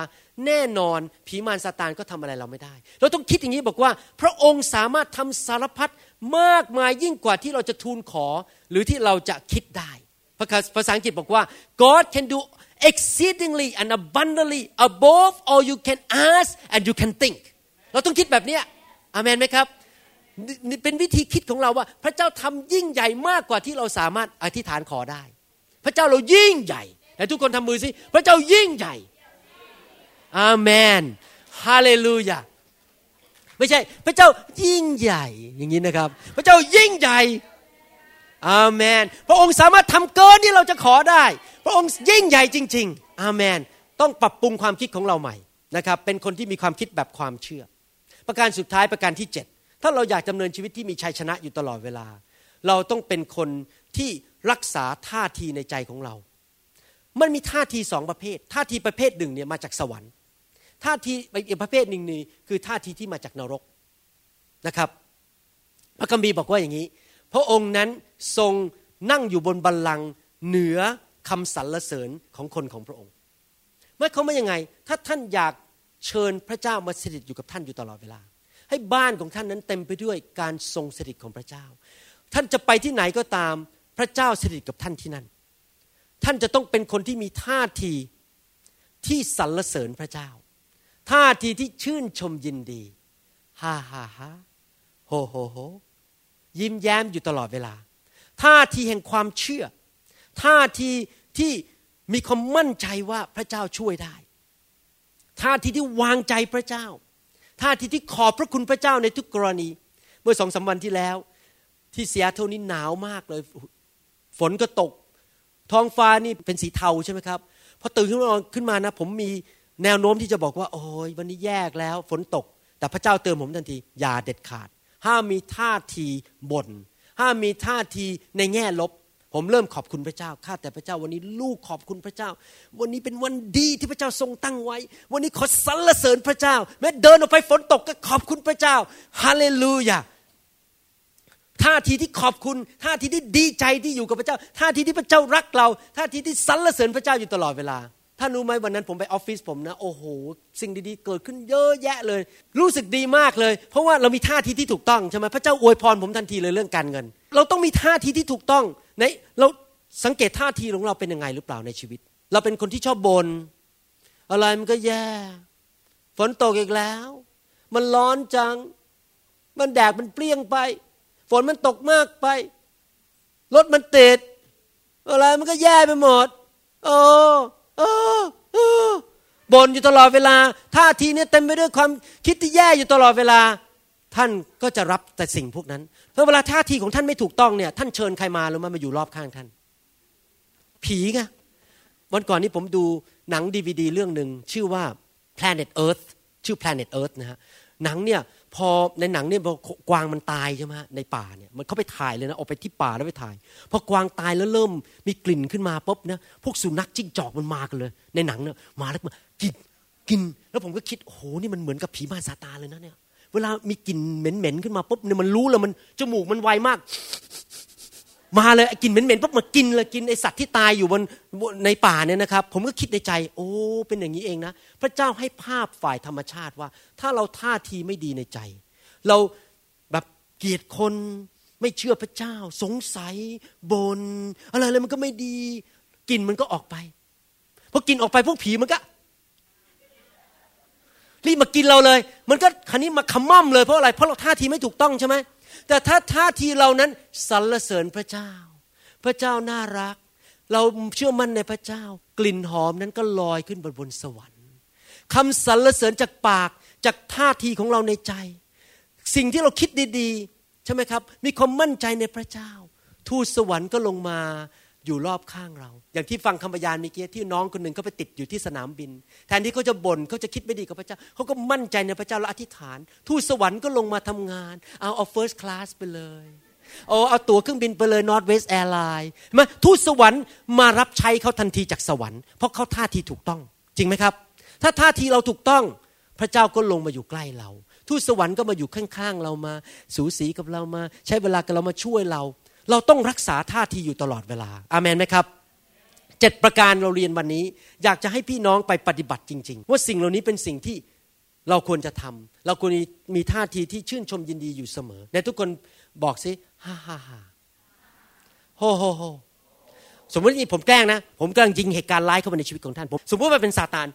แน่นอนผีมารซาตานก็ทำอะไรเราไม่ได้ เราต้องคิดอย่างนี้บอกว่า พระองค์สามารถทำสารพัดมากมายยิ่งกว่าที่เราจะทูลขอ หรือที่เราจะคิดได้ภาษาอังกฤษบอกว่า God can do exceedingly and abundantly above all you can ask and you can think เราต้องคิดแบบนี้อเมนไหมครับ เป็นวิธีคิดของเราว่า พระเจ้าทำยิ่งใหญ่มากกว่าที่เราสามารถอธิษฐานขอได้ พระเจ้าเรายิ่งใหญ่แต่ทุกคนทำมือสิพระเจ้ายิ่งใหญ่อาเมนฮาเลลูยาไม่ใช่ พระเจ้ายิ่งใหญ่อย่างนี้นะครับ พระเจ้ายิ่งใหญ่ อาเมน พระองค์สามารถทำเกินที่เราจะขอได้ พระองค์ยิ่งใหญ่จริง ๆ อาเมน ต้องปรับปรุงความคิดของเราใหม่นะครับ เป็นคนที่มีความคิดแบบความเชื่อ ประการสุดท้ายประการที่ 7 ถ้าเราอยากดำเนินชีวิตที่มีชัยชนะอยู่ตลอดเวลา เราต้องเป็นคนที่รักษาท่าทีในใจของเรา มันมีท่าทีสองประเภท ท่าทีประเภทหนึ่งเนี่ยมาจากสวรรค์ ท่าทีอีกประเภทหนึ่งนี่คือท่าทีที่มาจากนรกนะครับ พระคัมภีร์บอกว่าอย่างนี้ พระองค์นั้น ทรงนั่งอยู่บนบัลลังก์เหนือคำสรรเสริญของคนของพระองค์หมายความว่ายังไง ถ้าท่านอยากเชิญพระเจ้ามาสถิตอยู่กับท่านอยู่ตลอดเวลา ให้บ้านของท่านนั้นเต็มไปด้วยการทรงสถิตของพระเจ้า ท่านจะไปที่ไหนก็ตามพระเจ้าสถิตกับท่านที่นั่น ท่านจะต้องเป็นคนที่มีท่าทีที่สรรเสริญพระเจ้า ท่าทีที่ชื่นชมยินดี ฮ่าฮ่าฮ่าโฮโฮโฮยิ้มแย้มอยู่ตลอดเวลา ท่าทีแห่งความเชื่อ ท่าทีที่มีความมั่นใจว่าพระเจ้าช่วยได้ ท่าทีที่วางใจพระเจ้า ท่าทีที่ขอบพระคุณพระเจ้าในทุกกรณี เมื่อสองสาวันที่แล้ว ที่เสียเท่านี้หนาวมากเลย ฝนก็ตก ท้องฟ้านี่เป็นสีเทาใช่ไหมครับพอตื่นขึ้นมาขึ้นมานะ ผมมีแนวโน้มที่จะบอกว่า โอ้ยวันนี้แยกแล้ว ฝนตก แต่พระเจ้าเตือนผมทันที อย่าเด็ดขาด ห้ามมีท่าทีบน่น ห้ามมีท่าทีในแง่ลบ ผมเริ่มขอบคุณพระเจ้าข้าแต่พระเจ้าวันนี้ลูกขอบคุณพระเจ้า วันนี้เป็นวันดีที่พระเจ้าทรงตั้งไว้ วันนี้ขอสรรเสริญพระเจ้า แม้เดินออกไปฝนตกก็ขอบคุณพระเจ้าฮาเลลูยาท่าทีที่ขอบคุณท่าทีที่ดีใจที่อยู่กับพระเจ้าท่าทีที่พระเจ้ารักเราท่าทีที่สรรเสริญพระเจ้าอยู่ตลอดเวลา ท่านรู้ไหมวันนั้นผมไปออฟฟิศผมนะ โอ้โห สิ่งดีๆ เกิดขึ้นเยอะแยะเลย รู้สึกดีมากเลย เพราะว่าเรามีท่าทีที่ถูกต้องใช่ไหมพระเจ้าอวยพรผมทันทีเลยเรื่องการเงิน เราต้องมีท่าทีที่ถูกต้องในเราสังเกตท่าทีของเราเป็นยังไงหรือเปล่าในชีวิต เราเป็นคนที่ชอบบน่นอะไรมันก็แย่ ฝนตกอีกแล้ว มันร้อนจัง มันแดดมันเปรี้ยงไป ฝนมันตกมากไปรถมันติดอะไรมันก็แย่ไปหมดโอ้ โอ้โอ้บ่นอยู่ตลอดเวลาท่าทีนี่ยเต็มไปด้วยความคิดที่แย่อยู่ตลอดเวลา ท่านก็จะรับแต่สิ่งพวกนั้นเพราะเวลาท่าทีของท่านไม่ถูกต้องเนี่ย ท่านเชิญใครมาหรือมามาอยู่รอบข้างท่าน ผีไงวันก่อนนี้ผมดูหนังดีวดีเรื่องหนึ่งชื่อว่า Planet Earth ชื่อ Planet Earth นะฮะหนังเนี่ย พอในหนังเนี่ยพอกวางมันตายใช่ไหมในป่าเนี่ยมันเขาไปถ่ายเลยนะออกไปที่ป่าแล้วไปถ่ายพอกวางตายแล้วเริ่มมีกลิ่นขึ้นมาปุ๊บนะพวกสุนัขจิ้งจอกมันมากันเลย ในหนังเนี่ยมาแล้วมากินกิน แล้วผมก็คิดโอ้โหนี่มันเหมือนกับผีมาซาตานเลยนะเนี่ยเวลามีกลิ่นเหม็นๆขึ้นมาปุ๊บเนี่ยมันรู้แล้วมันจมูกมันไวมาก มาเลยไอ้กินเหม็นๆปุ๊บมากินเลยกินไอสัตว์ที่ตายอยู่บนในป่าเนี่ยนะครับ ผมก็คิดในใจ โอ้เป็นอย่างนี้เองนะ พระเจ้าให้ภาพฝ่ายธรรมชาติว่า ถ้าเราท่าทีไม่ดีในใจ เราแบบเกลียดคนไม่เชื่อพระเจ้า สงสัยบน อะไรอะไรมันก็ไม่ดีกลิ่นมันก็ออกไปพอกินออกไปพวกผีมันก็รีบมากินเราเลย มันก็คันนี้มาขมั่มเลยเพราะอะไรเพราะเราท่าทีไม่ถูกต้องใช่ไหม แต่ถ้าท่าทีเรานั้นสรรเสริญพระเจ้า พระเจ้าน่ารัก เราเชื่อมั่นในพระเจ้า กลิ่นหอมนั้นก็ลอยขึ้นบนบนสวรรค์คำสรรเสริญจากปากจากท่าทีของเราในใจ สิ่งที่เราคิดดีๆ ใช่ไหมครับ มีความมั่นใจในพระเจ้า ทูตสวรรค์ก็ลงมา อยู่รอบข้างเรา อย่างที่ฟังคำพยานเมื่อกี้ที่น้องคนหนึ่งเขาไปติดอยู่ที่สนามบิน แทนที่เขาจะบน่นเขาจะคิดไม่ดีกับพระเจ้าเขาก็มั่นใจในพระเจ้าและอธิษฐาน ทูตสวรรค์ก็ลงมาทำงาน เอาเอา first class ไปเลยเอาเอาตั๋วเครื่องบินไปเลย North West Airline มาทูตสวรรค์มารับใช้เขาทันทีจากสวรรค์เพราะเขาท่าทีถูกต้อง จริงไหมครับ ถ้าท่าทีเราถูกต้องพระเจ้าก็ลงมาอยู่ใกล้เรา ทูตสวรรค์ก็มาอยู่ข้างๆเรามา สูสีกับเรามา ใช้เวลากับเรามาช่วยเรา เราต้องรักษาท่าทีอยู่ตลอดเวลา อาเมนไหมครับเจ็ดประการเราเรียนวันนี้ อยากจะให้พี่น้องไปปฏิบัติจริง ๆ ว่าสิ่งเหล่านี้เป็นสิ่งที่เราควรจะทำเราควรมีท่าทีที่ชื่นชมยินดีอยู่เสมอ ในทุกคนบอกสิฮ่าฮ่าฮ่าโฮโฮโฮสมมตินี่ผมแกล้งนะ ผมกำลังยิงเหตุการณ์ร้ายเข้ามาในชีวิตของท่านผมสมมติว่าเป็นซาตาน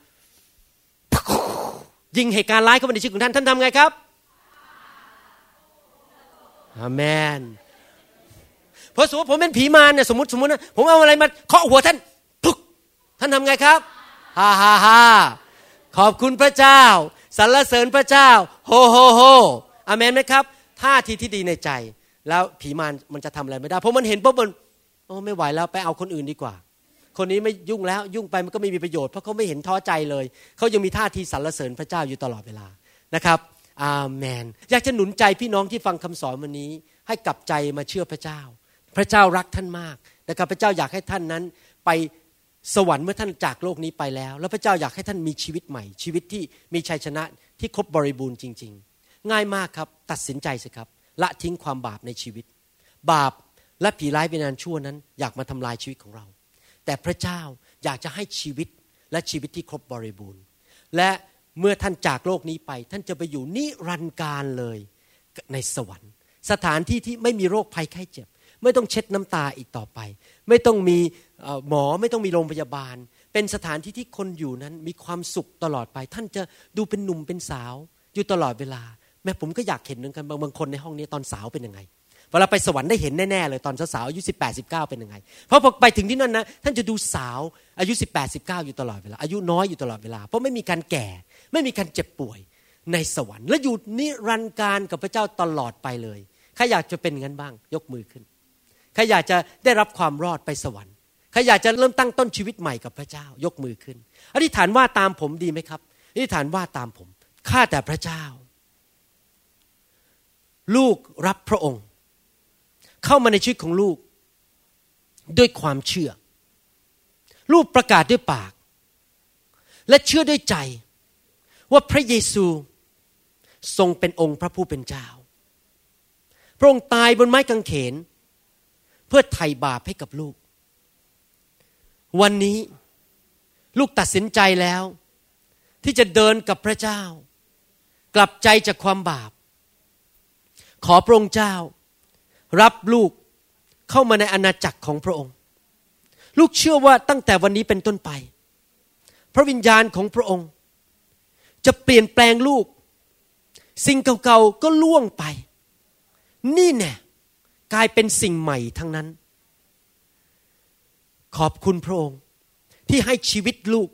ยิงเหตุการณ์ร้ายเข้ามาในชีวิตของท่านท่านทำไงครับอาเมน เพราะสมมติผมเป็นผีมารเนี่ยสมมติสมมตินะผมเอาอะไรมาเคาะหัวท่านปุ๊กท่านทำไงครับฮ่าฮ่าฮ่าขอบคุณพระเจ้าสรรเสริญพระเจ้าโฮโฮโฮอเมนไหมครับท่าทีที่ดีในใจ แล้วผีมารมันจะทำอะไรไม่ได้ เพราะมันเห็นปุ๊บมันโอ้ไม่ไหวแล้วไปเอาคนอื่นดีกว่า คนนี้ไม่ยุ่งแล้วยุ่งไปมันก็ไม่มีประโยชน์เพราะเขาไม่เห็นท้อใจเลยเขายังมีท่าทีสรรเสริญพระเจ้าอยู่ตลอดเวลานะครับอาเมน อยากจะหนุนใจพี่น้องที่ฟังคำสอนวันนี้ ให้กลับใจมาเชื่อพระเจ้า พระเจ้ารักท่านมากนะครับพระเจ้าอยากให้ท่านนั้นไปสวรรค์เมื่อท่านจากโลกนี้ไปแล้ว แล้วพระเจ้าอยากให้ท่านมีชีวิตใหม่ ชีวิตที่มีชัยชนะที่ครบบริบูรณ์จริง ๆ ง่ายมากครับตัดสินใจสิครับ ละทิ้งความบาปในชีวิต บาปและผีร้ายวิญญาณชั่วนั้น อยากมาทำลายชีวิตของเรา แต่พระเจ้าอยากจะให้ชีวิตและชีวิตที่ครบบริบูรณ์ และเมื่อท่านจากโลกนี้ไป ท่านจะไปอยู่นิรันดร์การเลยในสวรรค์ สถานที่ที่ไม่มีโรคภัยไข้เจ็บ ไม่ต้องเช็ดน้ำตาอีกต่อไป ไม่ต้องมีหมอไม่ต้องมีโรงพยาบาล เป็นสถานที่ที่คนอยู่นั้นมีความสุขตลอดไป ท่านจะดูเป็นหนุ่มเป็นสาว อยู่ตลอดเวลา แม้ผมก็อยากเห็นเหมือนกันบางบางคนในห้องนี้ตอนสาวเป็นยังไงเวลาไปสวรรค์ได้เห็นแน่ๆเลยตอนสาวๆอายุ18 19เก้าเป็นยังไง เพราะพอไปถึงที่นั่นนะท่านจะดูสาวอายุ18 19อยู่ตลอดเวลาอายุน้อยอยู่ตลอดเวลา เพราะไม่มีการแก่ ไม่มีการเจ็บป่วยในสวรรค์ และอยู่นิรันดร์การกับพระเจ้าตลอดไปเลยใครอยากจะเป็นงั้นบ้าง ยกมือขึ้น ใครอยากจะได้รับความรอดไปสวรรค์ใครอยากจะเริ่มตั้งต้นชีวิตใหม่กับพระเจ้ายกมือขึ้น อธิษฐานว่าตามผมดีไหมครับ อธิษฐานว่าตามผมข้าแต่พระเจ้า ลูกรับพระองค์ เข้ามาในชีวิตของลูก ด้วยความเชื่อ ลูกประกาศด้วยปาก และเชื่อด้วยใจ ว่าพระเยซูทรงเป็นองค์พระผู้เป็นเจ้า พระองค์ตายบนไม้กางเขนเพื่อไถ่บาปให้กับลูก วันนี้ลูกตัดสินใจแล้ว ที่จะเดินกับพระเจ้า กลับใจจากความบาป ขอพระองค์เจ้า รับลูกเข้ามาในอาณาจักรของพระองค์ ลูกเชื่อว่าตั้งแต่วันนี้เป็นต้นไป พระวิญญาณของพระองค์ จะเปลี่ยนแปลงลูก สิ่งเก่าๆก็ล่วงไป นี่แน่ กลายเป็นสิ่งใหม่ทั้งนั้น ขอบคุณพระองค์ที่ให้ชีวิตลูก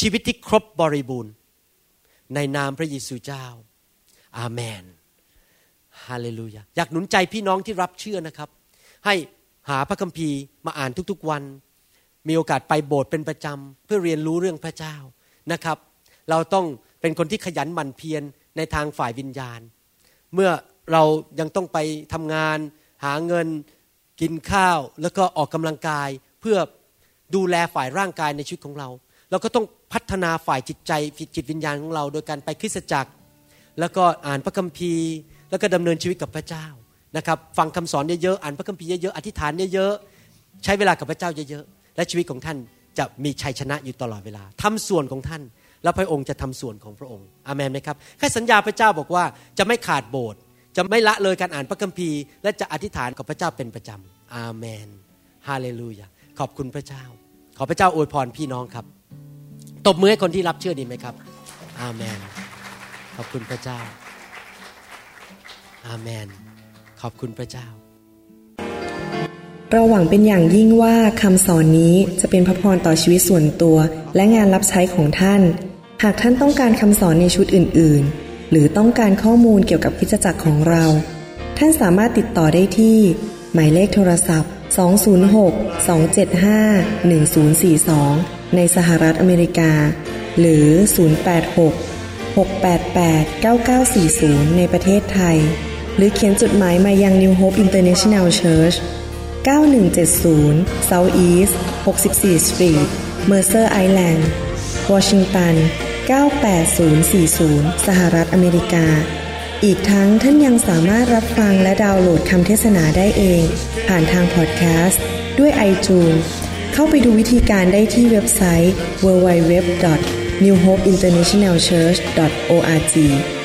ชีวิตที่ครบบริบูรณ์ ในนามพระเยซูเจ้า อาเมนฮาเลลูยาอยากหนุนใจพี่น้องที่รับเชื่อนะครับ ให้หาพระคัมภีร์มาอ่านทุกๆวัน มีโอกาสไปโบสถ์เป็นประจำเพื่อเรียนรู้เรื่องพระเจ้านะครับ เราต้องเป็นคนที่ขยันหมั่นเพียรในทางฝ่ายวิญญาณ เมื่อเรายังต้องไปทำงาน หาเงินกินข้าวแล้วก็ออกกำลังกายเพื่อดูแลฝ่ายร่างกายในชีวิตของเรา เราก็ต้องพัฒนาฝ่ายจิตใจจิตวิญญาณของเรา โดยการไปคริสตจักร แล้วก็อ่านพระคัมภีร์ แล้วก็ดำเนินชีวิตกับพระเจ้านะครับฟังคำสอนเยอะๆอ่านพระคัมภีร์เยอะๆอธิษฐานเยอะๆใช้เวลากับพระเจ้าเยอะๆและชีวิตของท่านจะมีชัยชนะอยู่ตลอดเวลาทำส่วนของท่าน แล้วพระองค์จะทำส่วนของพระองค์อาเมนไหมครับแค่สัญญาพระเจ้าบอกว่าจะไม่ขาดโบสถ์ จะไม่ละเลยการอ่านพระคัมภีร์ และจะอธิษฐานกับพระเจ้าเป็นประจำ อาเมน ฮาเลลูยา ขอบคุณพระเจ้า ขอพระเจ้าอวยพรพี่น้องครับ ตบมือให้คนที่รับเชื่อดีไหมครับ อาเมน ขอบคุณพระเจ้า อาเมน ขอบคุณพระเจ้า เราหวังเป็นอย่างยิ่งว่าคำสอนนี้จะเป็นพระพรต่อชีวิตส่วนตัว และงานรับใช้ของท่าน หากท่านต้องการคำสอนในชุดอื่น ๆ หรือต้องการข้อมูลเกี่ยวกับคริสตจักรของเรา ท่านสามารถติดต่อได้ที่ หมายเลขโทรศัพท์ 206 275 1042 ในสหรัฐอเมริกา หรือ 086 688 9940 ในประเทศไทย หรือเขียนจดหมายมายัง New Hope International Church 9170 South East 64 Street Mercer Island วอชิงตัน 98040 สหรัฐอเมริกา อีกทั้งท่านยังสามารถรับฟังและดาวน์โหลดคำเทศนาได้เอง ผ่านทางพอดแคสต์ด้วยไอจูนเข้าไปดูวิธีการได้ที่เว็บไซต์ www.newhopeinternationalchurch.org